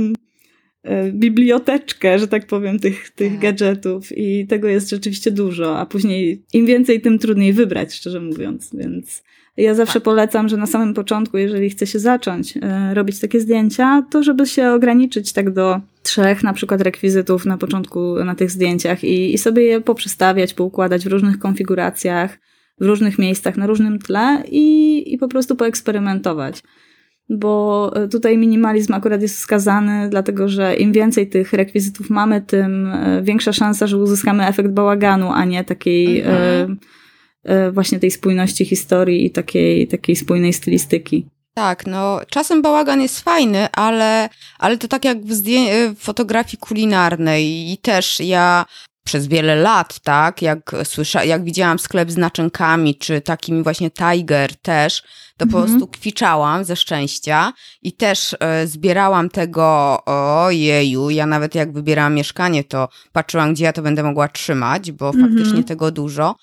biblioteczkę, że tak powiem, tych, tych tak. gadżetów i tego jest rzeczywiście dużo, a później im więcej, tym trudniej wybrać, szczerze mówiąc, więc ja zawsze tak. polecam, że na samym początku, jeżeli chce się zacząć e, robić takie zdjęcia, to żeby się ograniczyć tak do trzech na przykład rekwizytów na początku na tych zdjęciach i, i sobie je poprzestawiać, poukładać w różnych konfiguracjach, w różnych miejscach, na różnym tle i, i po prostu poeksperymentować bo e, tutaj minimalizm akurat jest wskazany, dlatego że im więcej tych rekwizytów mamy, tym e, większa szansa, że uzyskamy efekt bałaganu, a nie takiej mhm. e, właśnie tej spójności historii i takiej, takiej spójnej stylistyki. Tak, no czasem bałagan jest fajny, ale, ale to tak jak w, w fotografii kulinarnej i też ja przez wiele lat, tak, jak słysza, jak widziałam sklep z naczynkami, czy takimi właśnie Tiger też, to po mhm. prostu kwiczałam ze szczęścia i też e, zbierałam tego, ojeju, ja nawet jak wybierałam mieszkanie, to patrzyłam, gdzie ja to będę mogła trzymać, bo mhm. faktycznie tego dużo,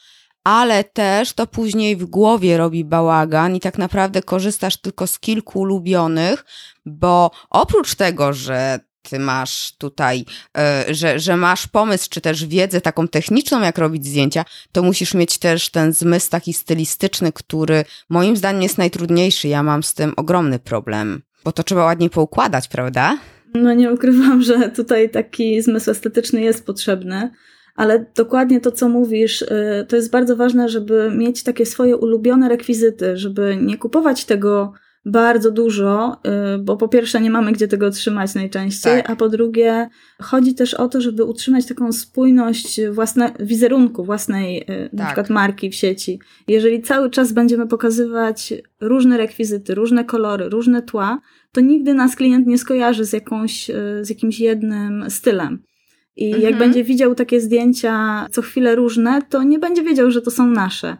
ale też to później w głowie robi bałagan i tak naprawdę korzystasz tylko z kilku ulubionych, bo oprócz tego, że ty masz tutaj, e, że, że masz pomysł, czy też wiedzę taką techniczną, jak robić zdjęcia, to musisz mieć też ten zmysł taki stylistyczny, który moim zdaniem jest najtrudniejszy. Ja mam z tym ogromny problem, bo to trzeba ładnie poukładać, prawda? No nie ukrywam, że tutaj taki zmysł estetyczny jest potrzebny. Ale dokładnie to, co mówisz, e, to jest bardzo ważne, żeby mieć takie swoje ulubione rekwizyty, żeby nie kupować tego bardzo dużo, y, bo po pierwsze nie mamy gdzie tego trzymać najczęściej, tak. a po drugie chodzi też o to, żeby utrzymać taką spójność własne, wizerunku własnej y, tak. na przykład marki w sieci. Jeżeli cały czas będziemy pokazywać różne rekwizyty, różne kolory, różne tła, to nigdy nas klient nie skojarzy z, jakąś, y, z jakimś jednym stylem. I mhm. jak będzie widział takie zdjęcia co chwilę różne, to nie będzie wiedział, że to są nasze.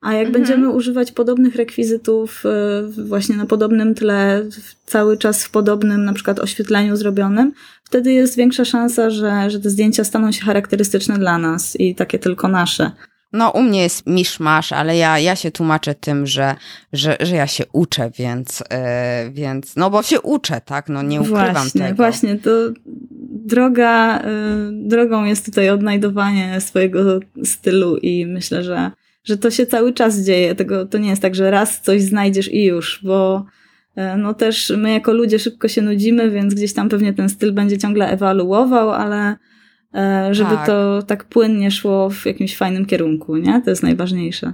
A jak mhm. będziemy używać podobnych rekwizytów e, właśnie na podobnym tle, cały czas w podobnym na przykład oświetleniu zrobionym, wtedy jest większa szansa, że, że te zdjęcia staną się charakterystyczne dla nas i takie tylko nasze. No, u mnie jest miszmasz, ale ja, ja się tłumaczę tym, że, że, że ja się uczę, więc, yy, więc, no bo się uczę, tak? No nie ukrywam właśnie, tego. Właśnie, to droga, yy, drogą jest tutaj odnajdowanie swojego stylu i myślę, że że to się cały czas dzieje. Tego, to nie jest tak, że raz coś znajdziesz i już, bo e, no też my jako ludzie szybko się nudzimy, więc gdzieś tam pewnie ten styl będzie ciągle ewaluował, ale e, żeby tak. to tak płynnie szło w jakimś fajnym kierunku, nie? To jest najważniejsze.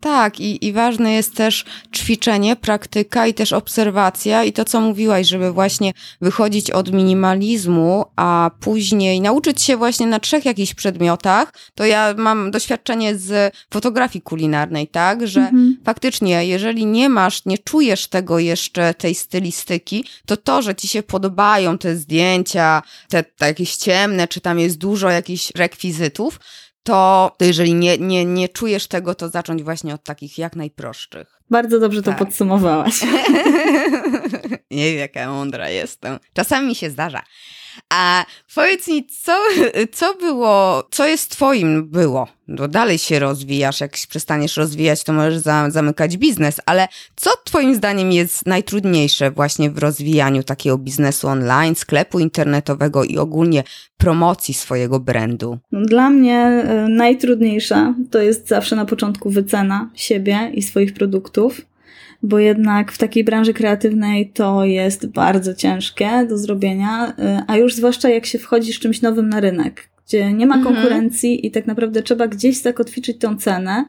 Tak, i, i ważne jest też ćwiczenie, praktyka i też obserwacja i to, co mówiłaś, żeby właśnie wychodzić od minimalizmu, a później nauczyć się właśnie na trzech jakichś przedmiotach. To ja mam doświadczenie z fotografii kulinarnej, tak, że mhm. faktycznie, jeżeli nie masz, nie czujesz tego jeszcze, tej stylistyki, to to, że ci się podobają te zdjęcia, te, te jakieś ciemne, czy tam jest dużo jakichś rekwizytów, to, to jeżeli nie, nie, nie czujesz tego, to zacząć właśnie od takich jak najprostszych. Bardzo dobrze tak. to podsumowałaś. nie wiem, jaka mądra jestem. Czasami mi się zdarza. A powiedz mi, co, co było, co jest twoim było? Bo dalej się rozwijasz, jak się przestaniesz rozwijać, to możesz za, zamykać biznes, ale co twoim zdaniem jest najtrudniejsze właśnie w rozwijaniu takiego biznesu online, sklepu internetowego i ogólnie promocji swojego brandu? Dla mnie y, najtrudniejsza to jest zawsze na początku wycena siebie i swoich produktów bo jednak w takiej branży kreatywnej to jest bardzo ciężkie do zrobienia, y, a już zwłaszcza jak się wchodzi z czymś nowym na rynek, gdzie nie ma mhm. konkurencji i tak naprawdę trzeba gdzieś zakotwiczyć tą cenę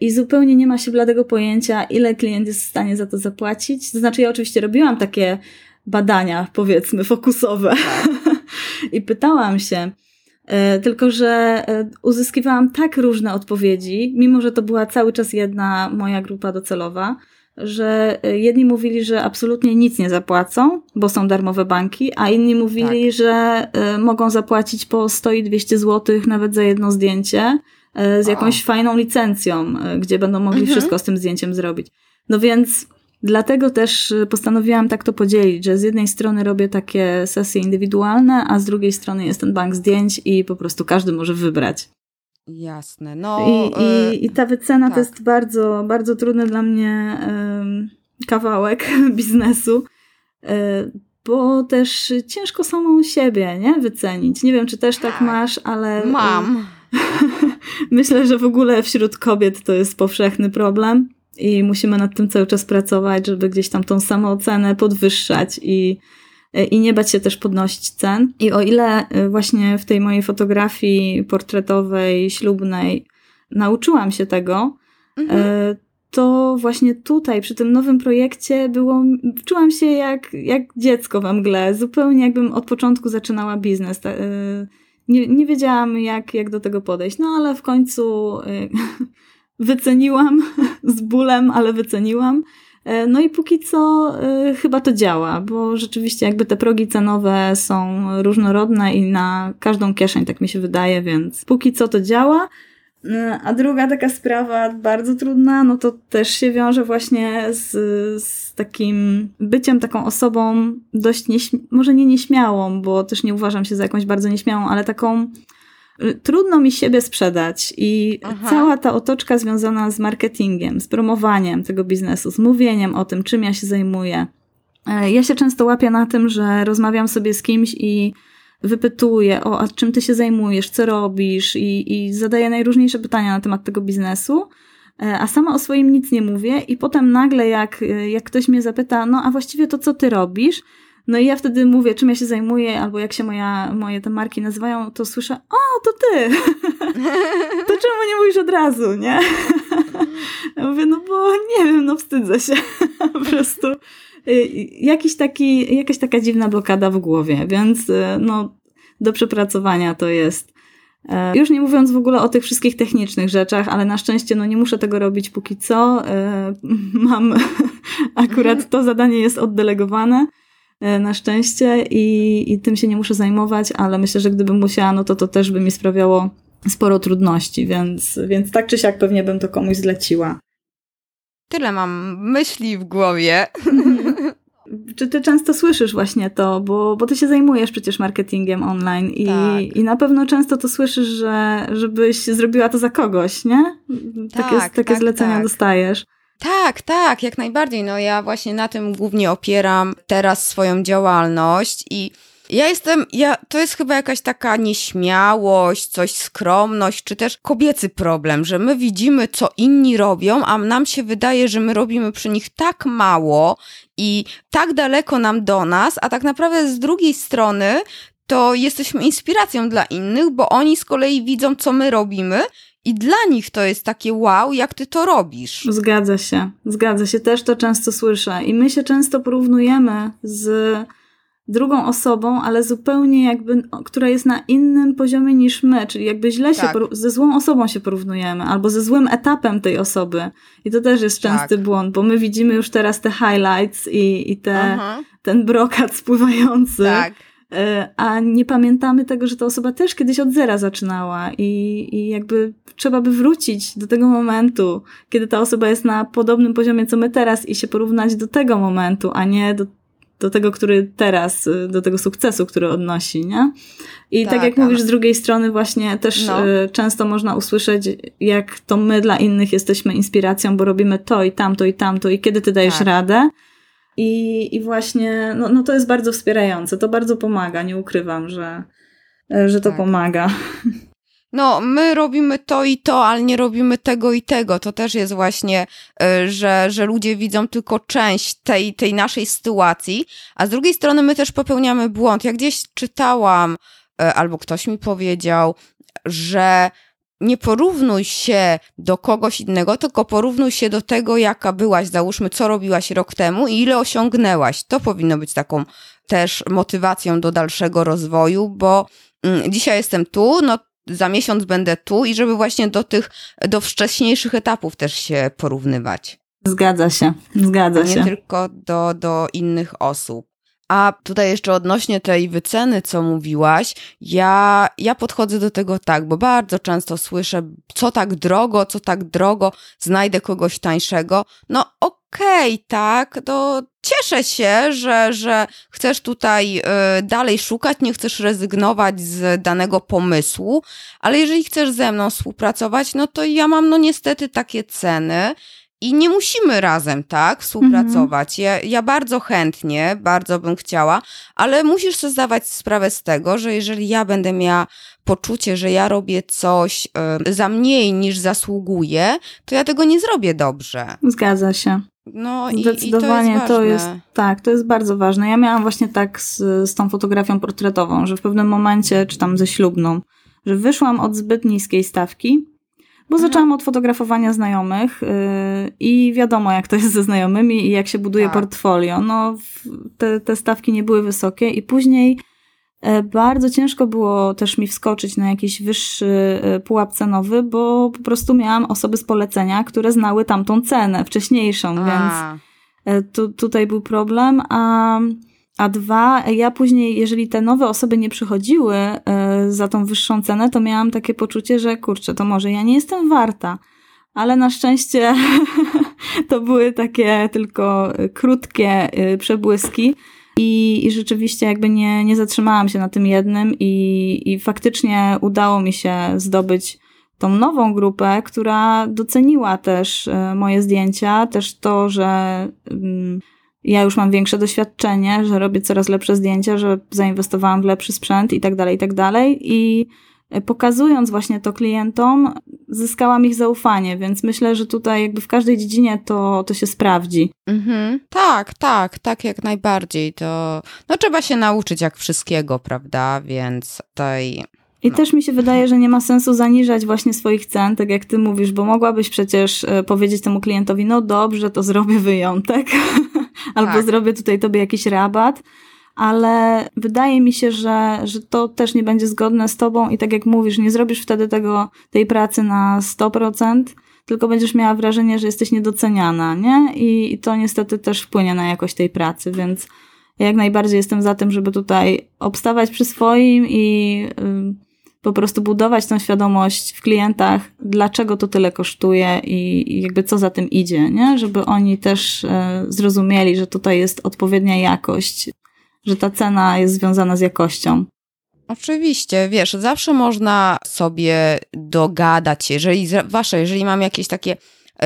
i zupełnie nie ma się bladego pojęcia, ile klient jest w stanie za to zapłacić. To znaczy, ja oczywiście robiłam takie badania, powiedzmy, fokusowe i pytałam się, y, tylko, że y, uzyskiwałam tak różne odpowiedzi, mimo że to była cały czas jedna moja grupa docelowa, że jedni mówili, że absolutnie nic nie zapłacą, bo są darmowe banki, a inni mówili, tak. że y, mogą zapłacić po 100 i 200 zł nawet za jedno zdjęcie y, z jakąś o. fajną licencją, y, gdzie będą mogli mhm. wszystko z tym zdjęciem zrobić. No więc dlatego też postanowiłam tak to podzielić, że z jednej strony robię takie sesje indywidualne, a z drugiej strony jest ten bank zdjęć i po prostu każdy może wybrać. Jasne. No, I, i, y, I ta wycena tak. to jest bardzo, bardzo trudny dla mnie kawałek biznesu, e, bo też ciężko samą siebie nie wycenić. Nie wiem, czy też tak, tak masz, ale. E, Mam. Myślę, że w ogóle wśród kobiet to jest powszechny problem i musimy nad tym cały czas pracować, żeby gdzieś tam tą samoocenę podwyższać i i nie bać się też podnosić cen. I o ile y, właśnie w tej mojej fotografii portretowej, ślubnej nauczyłam się tego, mhm. Y, to właśnie tutaj, przy tym nowym projekcie, było, czułam się jak, jak dziecko we mgle, zupełnie jakbym od początku zaczynała biznes. Y, nie, nie wiedziałam, jak, jak do tego podejść, no ale w końcu wyceniłam z bólem, ale wyceniłam. E, no i póki co y, chyba to działa, bo rzeczywiście jakby te progi cenowe są różnorodne i na każdą kieszeń, tak mi się wydaje, więc póki co to działa. E, a druga taka sprawa bardzo trudna, no to też się wiąże właśnie z, z takim byciem taką osobą dość, może nie nieśmiałą, bo też nie uważam się za jakąś bardzo nieśmiałą, ale taką trudno mi siebie sprzedać i Aha. cała ta otoczka związana z marketingiem, z promowaniem tego biznesu, z mówieniem o tym, czym ja się zajmuję. E, ja się często łapię na tym, że rozmawiam sobie z kimś i wypytuję o, a czym ty się zajmujesz, co robisz i, i zadaję najróżniejsze pytania na temat tego biznesu, e, a sama o swoim nic nie mówię i potem nagle jak, jak ktoś mnie zapyta, no a właściwie to co ty robisz, no i ja wtedy mówię, czym ja się zajmuję, albo jak się moja, moje te marki nazywają, to słyszę, o, to ty! to czemu nie mówisz od razu, nie? ja mówię, no bo nie wiem, no wstydzę się. po prostu y, jakiś taki, jakaś taka dziwna blokada w głowie, więc y, no, do przepracowania to jest. E, już nie mówiąc w ogóle o tych wszystkich technicznych rzeczach, ale na szczęście no nie muszę tego robić póki co. E, mam akurat to zadanie jest oddelegowane. E, na szczęście i, i tym się nie muszę zajmować, ale myślę, że gdybym musiała, no to to też by mi sprawiało sporo trudności, więc, więc tak czy siak pewnie bym to komuś zleciła. Tyle mam myśli w głowie. Czy ty często słyszysz właśnie to, bo, bo ty się zajmujesz przecież marketingiem online i, tak. i na pewno często to słyszysz, że żebyś zrobiła to za kogoś, nie? Takie, tak, takie tak, zlecenia tak. dostajesz. Tak, tak, jak najbardziej. No ja właśnie na tym głównie opieram teraz swoją działalność i ja jestem, ja, to jest chyba jakaś taka nieśmiałość, coś skromność, czy też kobiecy problem, że my widzimy, co inni robią, a nam się wydaje, że my robimy przy nich tak mało i tak daleko nam do nas, a tak naprawdę z drugiej strony to jesteśmy inspiracją dla innych, bo oni z kolei widzą, co my robimy i dla nich to jest takie wow, jak ty to robisz. Zgadza się, zgadza się, też to często słyszę. I my się często porównujemy z drugą osobą, ale zupełnie jakby, która jest na innym poziomie niż my, czyli jakby źle tak. się, ze złą osobą się porównujemy, albo ze złym etapem tej osoby. I to też jest częsty tak. błąd, bo my widzimy już teraz te highlights i, i te, ten brokat spływający. Tak a nie pamiętamy tego, że ta osoba też kiedyś od zera zaczynała i, i jakby trzeba by wrócić do tego momentu, kiedy ta osoba jest na podobnym poziomie co my teraz i się porównać do tego momentu, a nie do, do tego, który teraz, do tego sukcesu, który odnosi, nie? I tak, tak jak mówisz, z drugiej strony właśnie też no. E, często można usłyszeć, jak to my dla innych jesteśmy inspiracją, bo robimy to i tamto i tamto i kiedy ty dajesz tak. radę, i, i właśnie, no, no to jest bardzo wspierające, to bardzo pomaga, nie ukrywam, że, że to tak. pomaga. No, my robimy to i to, ale nie robimy tego i tego. To też jest właśnie, e, że, że ludzie widzą tylko część tej, tej naszej sytuacji, a z drugiej strony my też popełniamy błąd. Ja gdzieś czytałam, e, albo ktoś mi powiedział, że nie porównuj się do kogoś innego, tylko porównuj się do tego, jaka byłaś, załóżmy, co robiłaś rok temu i ile osiągnęłaś. To powinno być taką też motywacją do dalszego rozwoju, bo mm, dzisiaj jestem tu, no za miesiąc będę tu i żeby właśnie do tych, do wcześniejszych etapów też się porównywać. Zgadza się, zgadza się. Nie tylko do, do innych osób. A tutaj jeszcze odnośnie tej wyceny, co mówiłaś, ja, ja podchodzę do tego tak, bo bardzo często słyszę, co tak drogo, co tak drogo, znajdę kogoś tańszego. No okej, okay, tak, to cieszę się, że, że chcesz tutaj y, dalej szukać, nie chcesz rezygnować z danego pomysłu, ale jeżeli chcesz ze mną współpracować, no to ja mam no niestety takie ceny i nie musimy razem, tak, współpracować. Ja, ja bardzo chętnie, bardzo bym chciała, ale musisz sobie zdawać sprawę z tego, że jeżeli ja będę miała poczucie, że ja robię coś y, za mniej niż zasługuję, to ja tego nie zrobię dobrze. Zgadza się. No i, Zdecydowanie i to, jest to jest, tak, to jest bardzo ważne. Ja miałam właśnie tak z, z tą fotografią portretową, że w pewnym momencie, czy tam ze ślubną, że wyszłam od zbyt niskiej stawki bo zaczęłam od fotografowania znajomych yy, i wiadomo, jak to jest ze znajomymi i jak się buduje tak. portfolio. No, te, te stawki nie były wysokie i później e, bardzo ciężko było też mi wskoczyć na jakiś wyższy e, pułap cenowy, bo po prostu miałam osoby z polecenia, które znały tamtą cenę wcześniejszą, a. więc e, tu, tutaj był problem, a a dwa, ja później, jeżeli te nowe osoby nie przychodziły y, za tą wyższą cenę, to miałam takie poczucie, że kurczę, to może ja nie jestem warta. Ale na szczęście to były takie tylko krótkie y, przebłyski. I, I rzeczywiście jakby nie, nie zatrzymałam się na tym jednym i, i faktycznie udało mi się zdobyć tą nową grupę, która doceniła też moje zdjęcia, też to, że mm, ja już mam większe doświadczenie, że robię coraz lepsze zdjęcia, że zainwestowałam w lepszy sprzęt i tak dalej, i tak dalej. I pokazując właśnie to klientom, zyskałam ich zaufanie, więc myślę, że tutaj jakby w każdej dziedzinie to, to się sprawdzi. Mhm. Tak, tak, tak jak najbardziej. To no trzeba się nauczyć jak wszystkiego, prawda? Więc tutaj i no. też mi się wydaje, że nie ma sensu zaniżać właśnie swoich cen, tak jak ty mówisz, bo mogłabyś przecież e, powiedzieć temu klientowi, no dobrze, to zrobię wyjątek, albo tak. zrobię tutaj tobie jakiś rabat, ale wydaje mi się, że, że to też nie będzie zgodne z tobą i tak jak mówisz, nie zrobisz wtedy tego, tej pracy na 100%, tylko będziesz miała wrażenie, że jesteś niedoceniana, nie? I, i to niestety też wpłynie na jakość tej pracy, więc ja jak najbardziej jestem za tym, żeby tutaj obstawać przy swoim i... Yy, po prostu budować tą świadomość w klientach, dlaczego to tyle kosztuje i, jakby co za tym idzie, nie? Żeby oni też e, zrozumieli, że tutaj jest odpowiednia jakość, że ta cena jest związana z jakością. Oczywiście, wiesz, zawsze można sobie dogadać, jeżeli, zwłaszcza jeżeli mam jakieś takie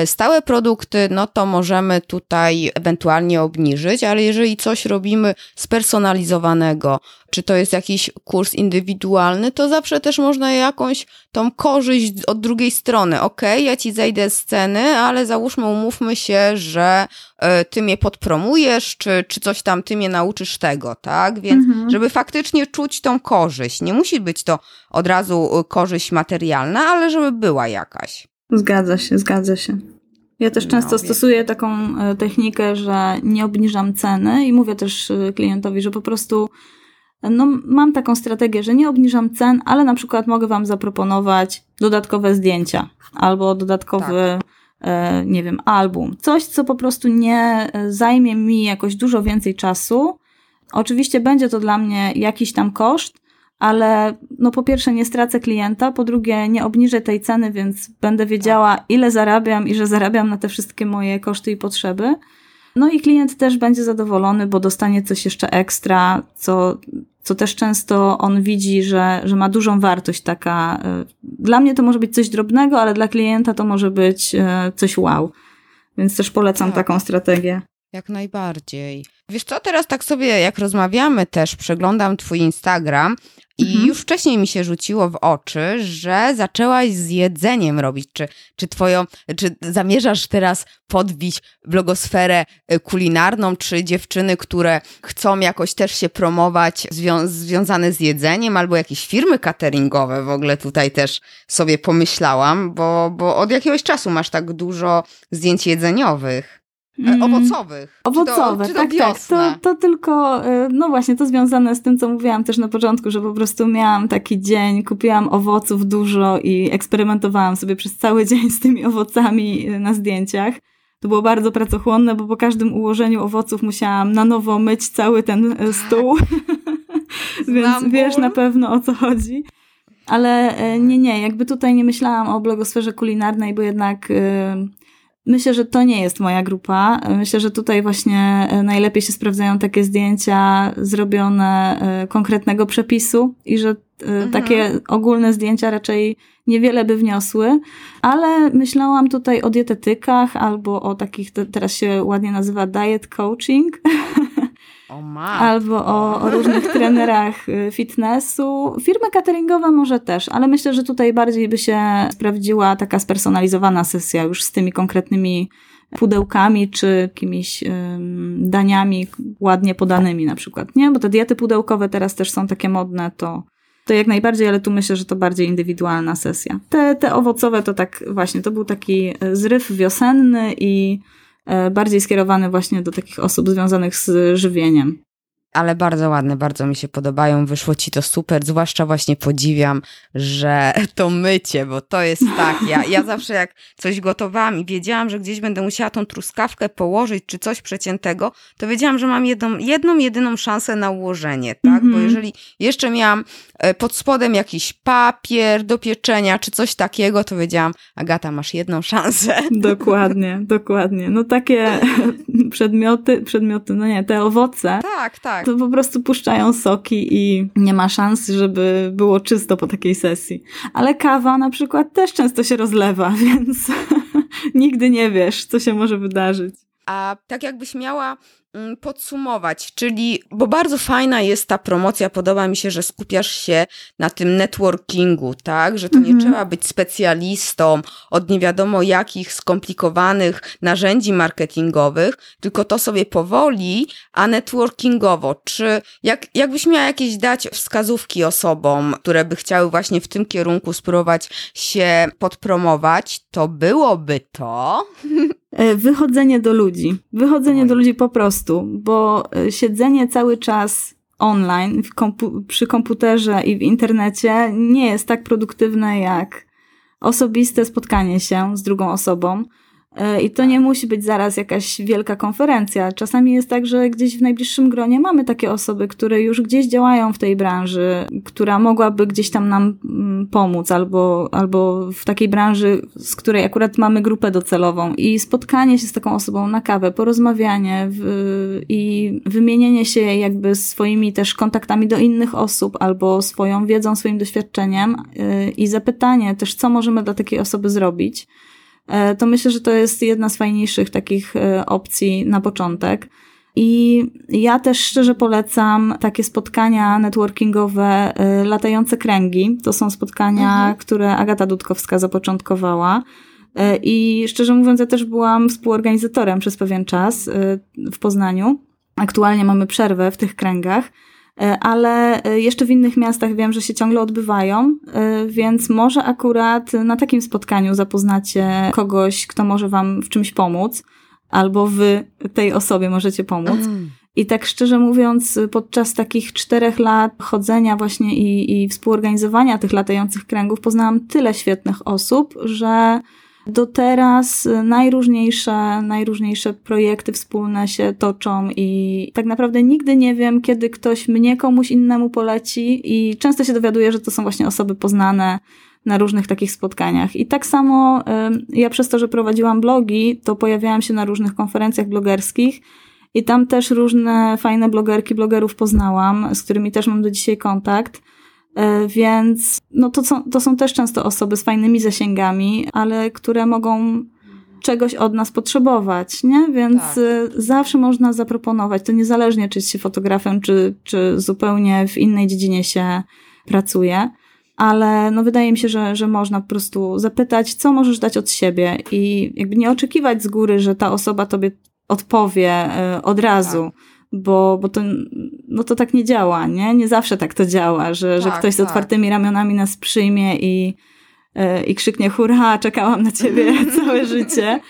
stałe produkty, no to możemy tutaj ewentualnie obniżyć, ale jeżeli coś robimy spersonalizowanego, czy to jest jakiś kurs indywidualny, to zawsze też można jakąś tą korzyść od drugiej strony. Ok, ja ci zejdę z ceny, ale załóżmy, umówmy się, że y, ty mnie podpromujesz, czy, czy coś tam ty mnie nauczysz tego, tak? Więc mhm. żeby faktycznie czuć tą korzyść. Nie musi być to od razu y, korzyść materialna, ale żeby była jakaś. Zgadza się, zgadza się. Ja też często no, stosuję taką e, technikę, że nie obniżam ceny i mówię też e, klientowi, że po prostu no, mam taką strategię, że nie obniżam cen, ale na przykład mogę Wam zaproponować dodatkowe zdjęcia albo dodatkowy, tak. e, nie wiem, album. Coś, co po prostu nie zajmie mi jakoś dużo więcej czasu. Oczywiście będzie to dla mnie jakiś tam koszt, ale no po pierwsze nie stracę klienta, po drugie nie obniżę tej ceny, więc będę wiedziała ile zarabiam i że zarabiam na te wszystkie moje koszty i potrzeby. No i klient też będzie zadowolony, bo dostanie coś jeszcze ekstra, co, co też często on widzi, że, że ma dużą wartość taka. E, dla mnie to może być coś drobnego, ale dla klienta to może być e, coś wow. Więc też polecam tak. taką strategię. Jak najbardziej. Wiesz co, teraz tak sobie jak rozmawiamy też, przeglądam twój Instagram i mhm. już wcześniej mi się rzuciło w oczy, że zaczęłaś z jedzeniem robić. Czy, czy twoją, czy zamierzasz teraz podbić blogosferę y, kulinarną, czy dziewczyny, które chcą jakoś też się promować zwią związane z jedzeniem, albo jakieś firmy cateringowe w ogóle tutaj też sobie pomyślałam, bo, bo od jakiegoś czasu masz tak dużo zdjęć jedzeniowych. E, mm. Owocowych. Owocowe, czy to, czy to tak, tak. To, to tylko, e, no właśnie, to związane z tym, co mówiłam też na początku, że po prostu miałam taki dzień, kupiłam owoców dużo i eksperymentowałam sobie przez cały dzień z tymi owocami e, na zdjęciach. To było bardzo pracochłonne, bo po każdym ułożeniu owoców musiałam na nowo myć cały ten stół. Więc wiesz na pewno o co chodzi. Ale nie, nie, jakby tutaj nie myślałam o blogosferze kulinarnej, bo jednak Myślę, że to nie jest moja grupa. Myślę, że tutaj właśnie e, najlepiej się sprawdzają takie zdjęcia zrobione e, konkretnego przepisu i że e, mhm. takie ogólne zdjęcia raczej niewiele by wniosły, ale myślałam tutaj o dietetykach albo o takich, teraz się ładnie nazywa diet coaching. Albo o, o, różnych trenerach y, fitnessu. Firmy cateringowe może też, ale myślę, że tutaj bardziej by się sprawdziła taka spersonalizowana sesja już z tymi konkretnymi pudełkami czy jakimiś ym, daniami ładnie podanymi na przykład, nie? Bo te diety pudełkowe teraz też są takie modne, to to jak najbardziej, ale tu myślę, że to bardziej indywidualna sesja. Te, te owocowe to tak właśnie, to był taki zryw wiosenny i bardziej skierowany właśnie do takich osób związanych z żywieniem ale bardzo ładne, bardzo mi się podobają. Wyszło ci to super, zwłaszcza właśnie podziwiam, że to mycie, bo to jest tak. Ja, ja zawsze jak coś gotowałam i wiedziałam, że gdzieś będę musiała tą truskawkę położyć, czy coś przeciętego, to wiedziałam, że mam jedną, jedną jedyną szansę na ułożenie, tak? Mm -hmm. Bo mhm. jeżeli jeszcze miałam e, pod spodem jakiś papier do pieczenia, czy coś takiego, to wiedziałam, Agata, masz jedną szansę. Dokładnie, dokładnie. No takie przedmioty, przedmioty, no nie, te owoce. Tak, tak to po prostu puszczają soki i nie ma szans, żeby było czysto po takiej sesji. Ale kawa na przykład też często się rozlewa, więc nigdy nie wiesz, co się może wydarzyć. A tak jakbyś miała podsumować, czyli, bo bardzo fajna jest ta promocja, podoba mi się, że skupiasz się na tym networkingu, tak, że to nie mhm. trzeba być specjalistą od nie wiadomo jakich skomplikowanych narzędzi marketingowych, tylko to sobie powoli, a networkingowo. Czy jak, jakbyś miała jakieś dać wskazówki osobom, które by chciały właśnie w tym kierunku spróbować się podpromować, to byłoby to... E, wychodzenie do ludzi. Wychodzenie Oj. do ludzi po prostu, bo e, siedzenie cały czas online, kompu przy komputerze i w internecie nie jest tak produktywne jak osobiste spotkanie się z drugą osobą. E, I to nie musi być zaraz jakaś wielka konferencja. Czasami jest tak, że gdzieś w najbliższym gronie mamy takie osoby, które już gdzieś działają w tej branży, która mogłaby gdzieś tam nam mm, pomóc, albo, albo w takiej branży, z której akurat mamy grupę docelową. I spotkanie się z taką osobą na kawę, porozmawianie w, i wymienienie się jakby swoimi też kontaktami do innych osób, albo swoją wiedzą, swoim doświadczeniem yy, i zapytanie też, co możemy dla takiej osoby zrobić to myślę, że to jest jedna z fajniejszych takich e, opcji na początek. I ja też szczerze polecam takie spotkania networkingowe, latające kręgi. To są spotkania, mhm. które Agata Dudkowska zapoczątkowała. I szczerze mówiąc, ja też byłam współorganizatorem przez pewien czas w Poznaniu. Aktualnie mamy przerwę w tych kręgach. E, ale e, jeszcze w innych miastach wiem, że się ciągle odbywają, e, więc może akurat na takim spotkaniu zapoznacie kogoś, kto może Wam w czymś pomóc, albo Wy tej osobie możecie pomóc. Mm. I tak szczerze mówiąc, podczas takich czterech lat chodzenia właśnie i, i współorganizowania tych latających kręgów poznałam tyle świetnych osób, że do teraz najróżniejsze, najróżniejsze projekty wspólne się toczą i tak naprawdę nigdy nie wiem, kiedy ktoś mnie komuś innemu poleci i często się dowiaduję, że to są właśnie osoby poznane na różnych takich spotkaniach. I tak samo ja przez to, że prowadziłam blogi, to pojawiałam się na różnych konferencjach blogerskich i tam też różne fajne blogerki, blogerów poznałam, z którymi też mam do dzisiaj kontakt. E, więc no to, są, to są też często osoby z fajnymi zasięgami, ale które mogą czegoś od nas potrzebować, nie? Więc tak. E, zawsze można zaproponować, to niezależnie czy się fotografem, czy, czy zupełnie w innej dziedzinie się pracuje. Ale no wydaje mi się, że, że można po prostu zapytać, co możesz dać od siebie i jakby nie oczekiwać z góry, że ta osoba tobie odpowie e, od razu. Tak bo, bo to, no to tak nie działa, nie? Nie zawsze tak to działa, że, tak, że ktoś z tak. otwartymi ramionami nas przyjmie i, e, i krzyknie hurra, czekałam na ciebie całe życie.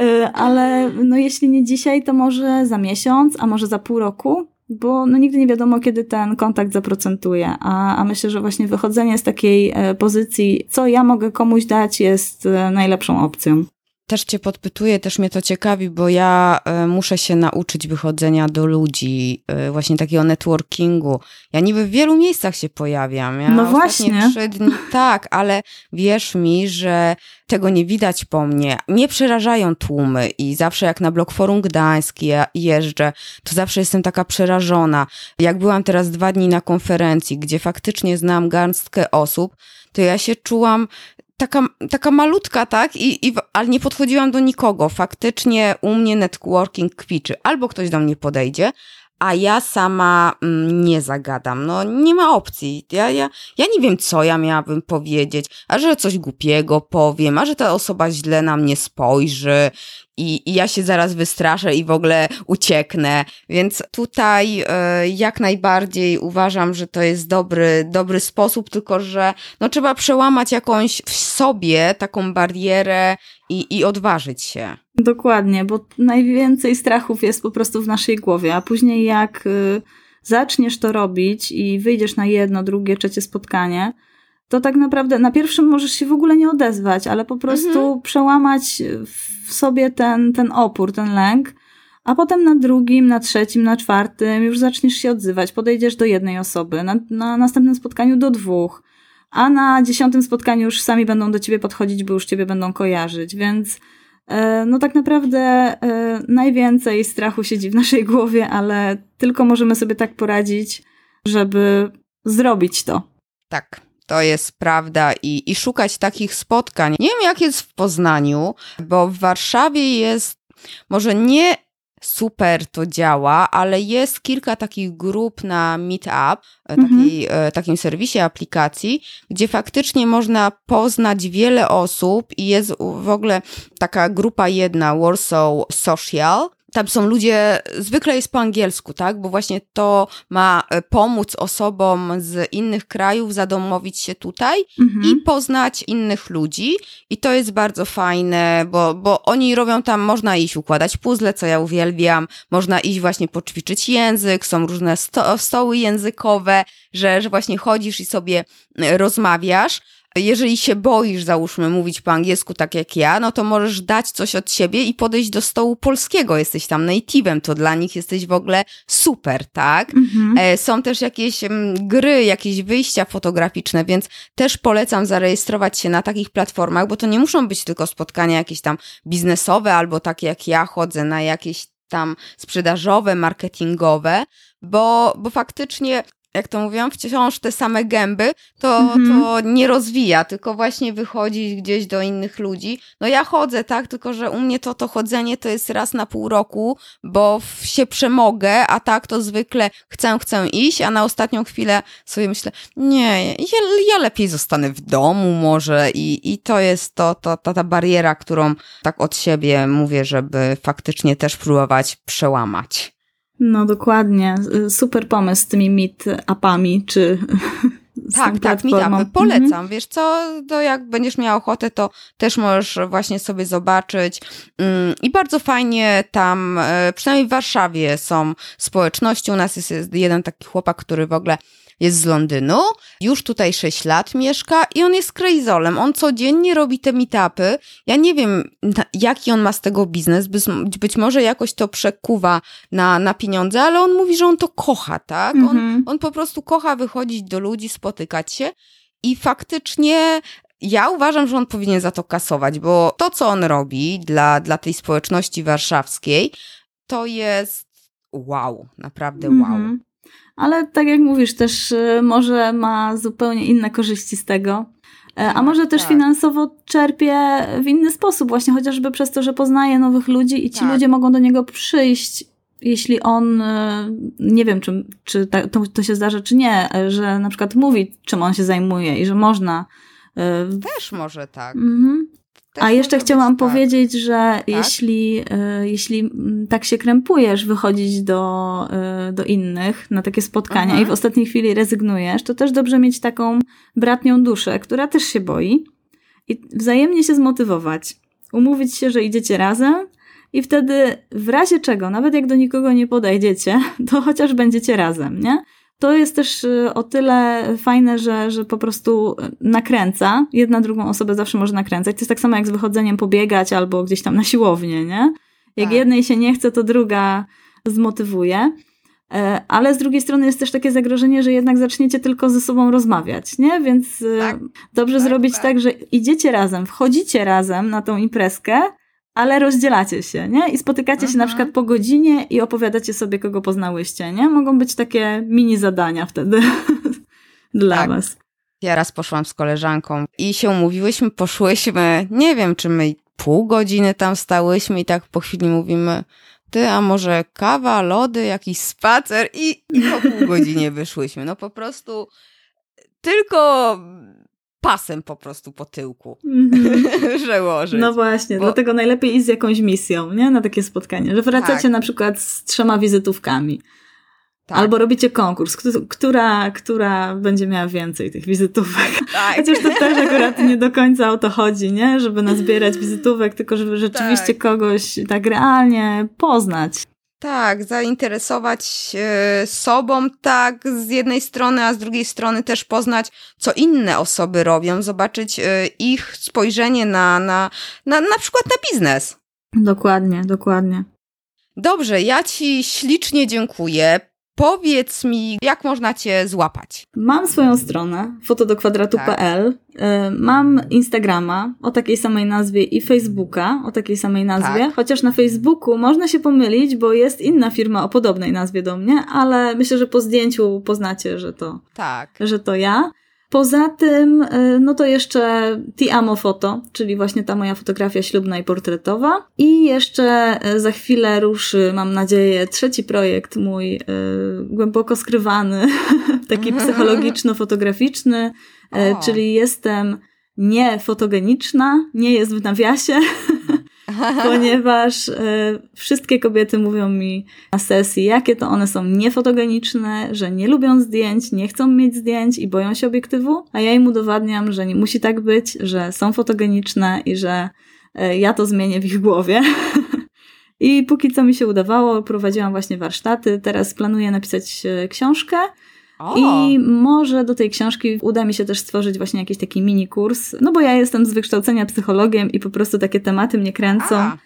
E, ale no jeśli nie dzisiaj, to może za miesiąc, a może za pół roku, bo no nigdy nie wiadomo, kiedy ten kontakt zaprocentuje. A, a myślę, że właśnie wychodzenie z takiej e, pozycji, co ja mogę komuś dać, jest najlepszą opcją też cię podpytuję, też mnie to ciekawi, bo ja e, muszę się nauczyć wychodzenia do ludzi, e, właśnie takiego networkingu. Ja niby w wielu miejscach się pojawiam. Ja no właśnie. trzy dni, tak, ale wierz mi, że tego nie widać po mnie. Mnie przerażają tłumy i zawsze jak na Blok Forum Gdańsk jeżdżę, to zawsze jestem taka przerażona. Jak byłam teraz dwa dni na konferencji, gdzie faktycznie znam garstkę osób, to ja się czułam taka, taka malutka, tak? I, i, ale nie podchodziłam do nikogo. Faktycznie u mnie networking kwiczy. Albo ktoś do mnie podejdzie, a ja sama mm, nie zagadam. No nie ma opcji. Ja, ja, ja nie wiem, co ja miałabym powiedzieć, a że coś głupiego powiem, a że ta osoba źle na mnie spojrzy i, i ja się zaraz wystraszę i w ogóle ucieknę. Więc tutaj y, jak najbardziej uważam, że to jest dobry, dobry sposób, tylko że no, trzeba przełamać jakąś w sobie taką barierę i, i odważyć się. Dokładnie, bo najwięcej strachów jest po prostu w naszej głowie, a później jak y, zaczniesz to robić i wyjdziesz na jedno, drugie, trzecie spotkanie, to tak naprawdę na pierwszym możesz się w ogóle nie odezwać, ale po prostu mhm. przełamać w sobie ten, ten opór, ten lęk, a potem na drugim, na trzecim, na czwartym już zaczniesz się odzywać. Podejdziesz do jednej osoby, na, na następnym spotkaniu do dwóch, a na dziesiątym spotkaniu już sami będą do ciebie podchodzić, bo już ciebie będą kojarzyć, więc e, no tak naprawdę e, najwięcej strachu siedzi w naszej głowie, ale tylko możemy sobie tak poradzić, żeby zrobić to. Tak. To jest prawda i, i szukać takich spotkań. Nie wiem, jak jest w Poznaniu, bo w Warszawie jest może nie super to działa, ale jest kilka takich grup na Meetup, e, mhm. e, takim serwisie aplikacji, gdzie faktycznie można poznać wiele osób i jest w ogóle taka grupa jedna, Warsaw Social, tam są ludzie, zwykle jest po angielsku, tak? Bo właśnie to ma e, pomóc osobom z innych krajów zadomowić się tutaj mhm. i poznać innych ludzi. I to jest bardzo fajne, bo, bo oni robią tam, można iść układać puzzle, co ja uwielbiam, można iść właśnie poćwiczyć język, są różne sto stoły językowe, że, że właśnie chodzisz i sobie e, rozmawiasz jeżeli się boisz, załóżmy, mówić po angielsku tak jak ja, no to możesz dać coś od siebie i podejść do stołu polskiego. Jesteś tam native'em, to dla nich jesteś w ogóle super, tak? Mhm. E, są też jakieś gry, jakieś wyjścia fotograficzne, więc też polecam zarejestrować się na takich platformach, bo to nie muszą być tylko spotkania jakieś tam biznesowe albo takie jak ja chodzę na jakieś tam sprzedażowe, marketingowe, bo, bo faktycznie jak to mówiłam, wciąż te same gęby, to, mhm. to nie rozwija, tylko właśnie wychodzi gdzieś do innych ludzi. No ja chodzę, tak, tylko że u mnie to, to chodzenie to jest raz na pół roku, bo się przemogę, a tak to zwykle chcę, chcę iść, a na ostatnią chwilę sobie myślę, nie, ja, ja lepiej zostanę w domu może i, i to jest to, to, to, ta bariera, którą tak od siebie mówię, żeby faktycznie też próbować przełamać. No dokładnie. Super pomysł z tymi meet-upami, czy tak, tak, meetupy. Polecam. Mhm. Wiesz co, to jak będziesz miała ochotę, to też możesz właśnie sobie zobaczyć. Mm, I bardzo fajnie tam, e, przynajmniej w Warszawie są społeczności. U nas jest jeden taki chłopak, który w ogóle jest z Londynu, już tutaj 6 lat mieszka i on jest krejzolem. On codziennie robi te meetupy. Ja nie wiem, jaki on ma z tego biznes, być, być może jakoś to przekuwa na, na pieniądze, ale on mówi, że on to kocha, tak? On, mhm. on po prostu kocha wychodzić do ludzi, spotykać się i faktycznie ja uważam, że on powinien za to kasować, bo to, co on robi dla, dla tej społeczności warszawskiej, to jest wow, naprawdę wow. Mhm ale tak jak mówisz, też y, może ma zupełnie inne korzyści z tego. E, a może też tak. finansowo czerpie w inny sposób, właśnie chociażby przez to, że poznaje nowych ludzi i ci tak. ludzie mogą do niego przyjść, jeśli on, y, nie wiem, czy, czy to, to się zdarza, czy nie, że na przykład mówi, czym on się zajmuje i że można. Też może tak. Mhm. A jeszcze chciałam tak. powiedzieć, że tak? jeśli, y, jeśli tak się krępujesz wychodzić do, y, do innych na takie spotkania Aha. i w ostatniej chwili rezygnujesz, to też dobrze mieć taką bratnią duszę, która też się boi i wzajemnie się zmotywować. Umówić się, że idziecie razem i wtedy w razie czego, nawet jak do nikogo nie podejdziecie, to chociaż będziecie razem, nie? To jest też y, o tyle fajne, że, że po prostu nakręca. Jedna drugą osobę zawsze może nakręcać. To jest tak samo jak z wychodzeniem pobiegać albo gdzieś tam na siłownię, nie? Jak tak. jednej się nie chce, to druga zmotywuje. E, ale z drugiej strony jest też takie zagrożenie, że jednak zaczniecie tylko ze sobą rozmawiać, nie? Więc e, tak. dobrze tak, zrobić tak. tak, że idziecie razem, wchodzicie razem na tą imprezkę, ale rozdzielacie się, nie? I spotykacie się na mhm. przykład po godzinie i opowiadacie sobie, kogo poznałyście, nie? Mogą być takie mini zadania wtedy dla tak. was. Ja raz poszłam z koleżanką i się umówiłyśmy, poszłyśmy, nie wiem, czy my pół godziny tam stałyśmy i tak po chwili mówimy, ty, a może kawa, lody, jakiś spacer i, i po pół godzinie wyszłyśmy. No po prostu tylko pasem po prostu po tyłku mm-hmm. No właśnie, Bo... dlatego najlepiej iść z jakąś misją, nie? Na takie spotkanie, że wracacie tak. na przykład z trzema wizytówkami. Tak. Albo robicie konkurs, która, która będzie miała więcej tych wizytówek. Tak. Chociaż to też akurat nie do końca o to chodzi, nie? Żeby nazbierać wizytówek, tylko żeby rzeczywiście tak. kogoś tak realnie poznać. Tak, zainteresować e, sobą, tak, z jednej strony, a z drugiej strony też poznać, co inne osoby robią, zobaczyć e, ich spojrzenie na, na, na, na przykład na biznes. Dokładnie, dokładnie. Dobrze, ja Ci ślicznie dziękuję. Powiedz mi, jak można Cię złapać? Mam swoją stronę fotodokwadratu.pl, tak. mam Instagrama o takiej samej nazwie i Facebooka o takiej samej nazwie, tak. chociaż na Facebooku można się pomylić, bo jest inna firma o podobnej nazwie do mnie, ale myślę, że po zdjęciu poznacie, że to, tak. że to ja. Poza tym, e, no to jeszcze Ti Amo Foto, czyli właśnie ta moja fotografia ślubna i portretowa. I jeszcze e, za chwilę ruszy, mam nadzieję, trzeci projekt mój, e, głęboko skrywany, taki psychologiczno-fotograficzny, czyli jestem nie fotogeniczna, nie jest w nawiasie, ponieważ e, wszystkie kobiety mówią mi na sesji, jakie to one są niefotogeniczne, że nie lubią zdjęć, nie chcą mieć zdjęć i boją się obiektywu, a ja im udowadniam, że nie musi tak być, że są fotogeniczne i że e, ja to zmienię w ich głowie. I póki co mi się udawało, prowadziłam właśnie warsztaty. Teraz planuję napisać e, książkę o. I może do tej książki uda mi się też stworzyć właśnie jakiś taki mini kurs, no bo ja jestem z wykształcenia psychologiem i po prostu takie tematy mnie kręcą. A.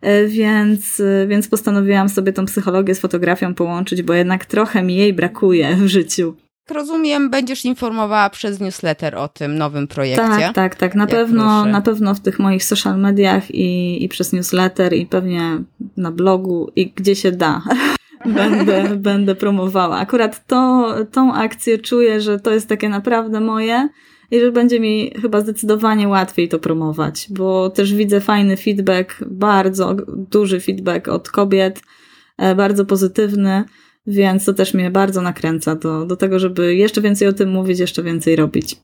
E, więc, więc postanowiłam sobie tą psychologię z fotografią połączyć, bo jednak trochę mi jej brakuje w życiu. Rozumiem, będziesz informowała przez newsletter o tym nowym projekcie. Tak, tak, tak. Na pewno, na pewno w tych moich social mediach i, i przez newsletter i pewnie na blogu i gdzie się da. Będę, będę promowała. Akurat to, tą akcję czuję, że to jest takie naprawdę moje i że będzie mi chyba zdecydowanie łatwiej to promować, bo też widzę fajny feedback, bardzo duży feedback od kobiet, e, bardzo pozytywny, więc to też mnie bardzo nakręca do, do tego, żeby jeszcze więcej o tym mówić, jeszcze więcej robić.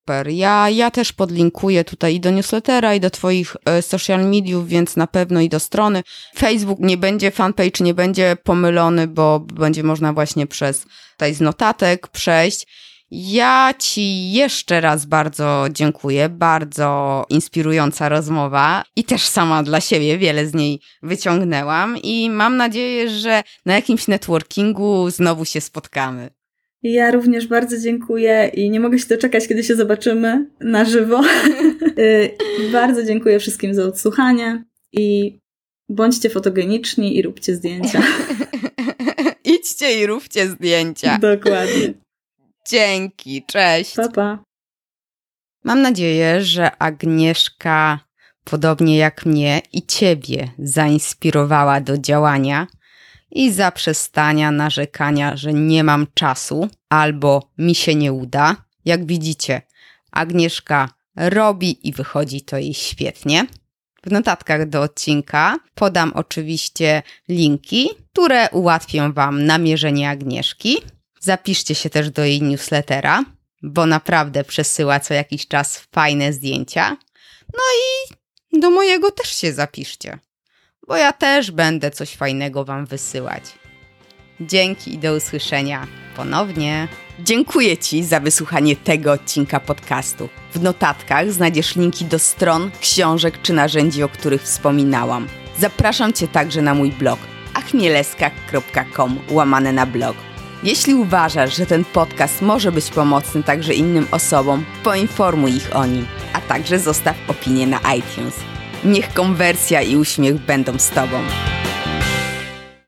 Super. Ja, ja też podlinkuję tutaj i do newslettera, i do Twoich e, social mediów, więc na pewno i do strony. Facebook nie będzie, fanpage nie będzie pomylony, bo będzie można właśnie przez tutaj z notatek przejść. Ja Ci jeszcze raz bardzo dziękuję. Bardzo inspirująca rozmowa i też sama dla siebie wiele z niej wyciągnęłam i mam nadzieję, że na jakimś networkingu znowu się spotkamy. Ja również bardzo dziękuję i nie mogę się doczekać, kiedy się zobaczymy na żywo. Y, bardzo dziękuję wszystkim za odsłuchanie i bądźcie fotogeniczni i róbcie zdjęcia. Idźcie i róbcie zdjęcia. Dokładnie. Dzięki, cześć. Pa, pa. Mam nadzieję, że Agnieszka, podobnie jak mnie i ciebie, zainspirowała do działania i zaprzestania narzekania, że nie mam czasu albo mi się nie uda. Jak widzicie, Agnieszka robi i wychodzi to jej świetnie. W notatkach do odcinka podam oczywiście linki, które ułatwią Wam namierzenie Agnieszki. Zapiszcie się też do jej newslettera, bo naprawdę przesyła co jakiś czas fajne zdjęcia. No i do mojego też się zapiszcie, bo ja też będę coś fajnego Wam wysyłać. Dzięki i do usłyszenia ponownie. Dziękuję Ci za wysłuchanie tego odcinka podcastu. W notatkach znajdziesz linki do stron, książek czy narzędzi, o których wspominałam. Zapraszam Cię także na mój blog achmieleska.com łamane na blog. Jeśli uważasz, że ten podcast może być pomocny także innym osobom, poinformuj ich o nim, a także zostaw opinię na iTunes. Niech konwersja i uśmiech będą z Tobą.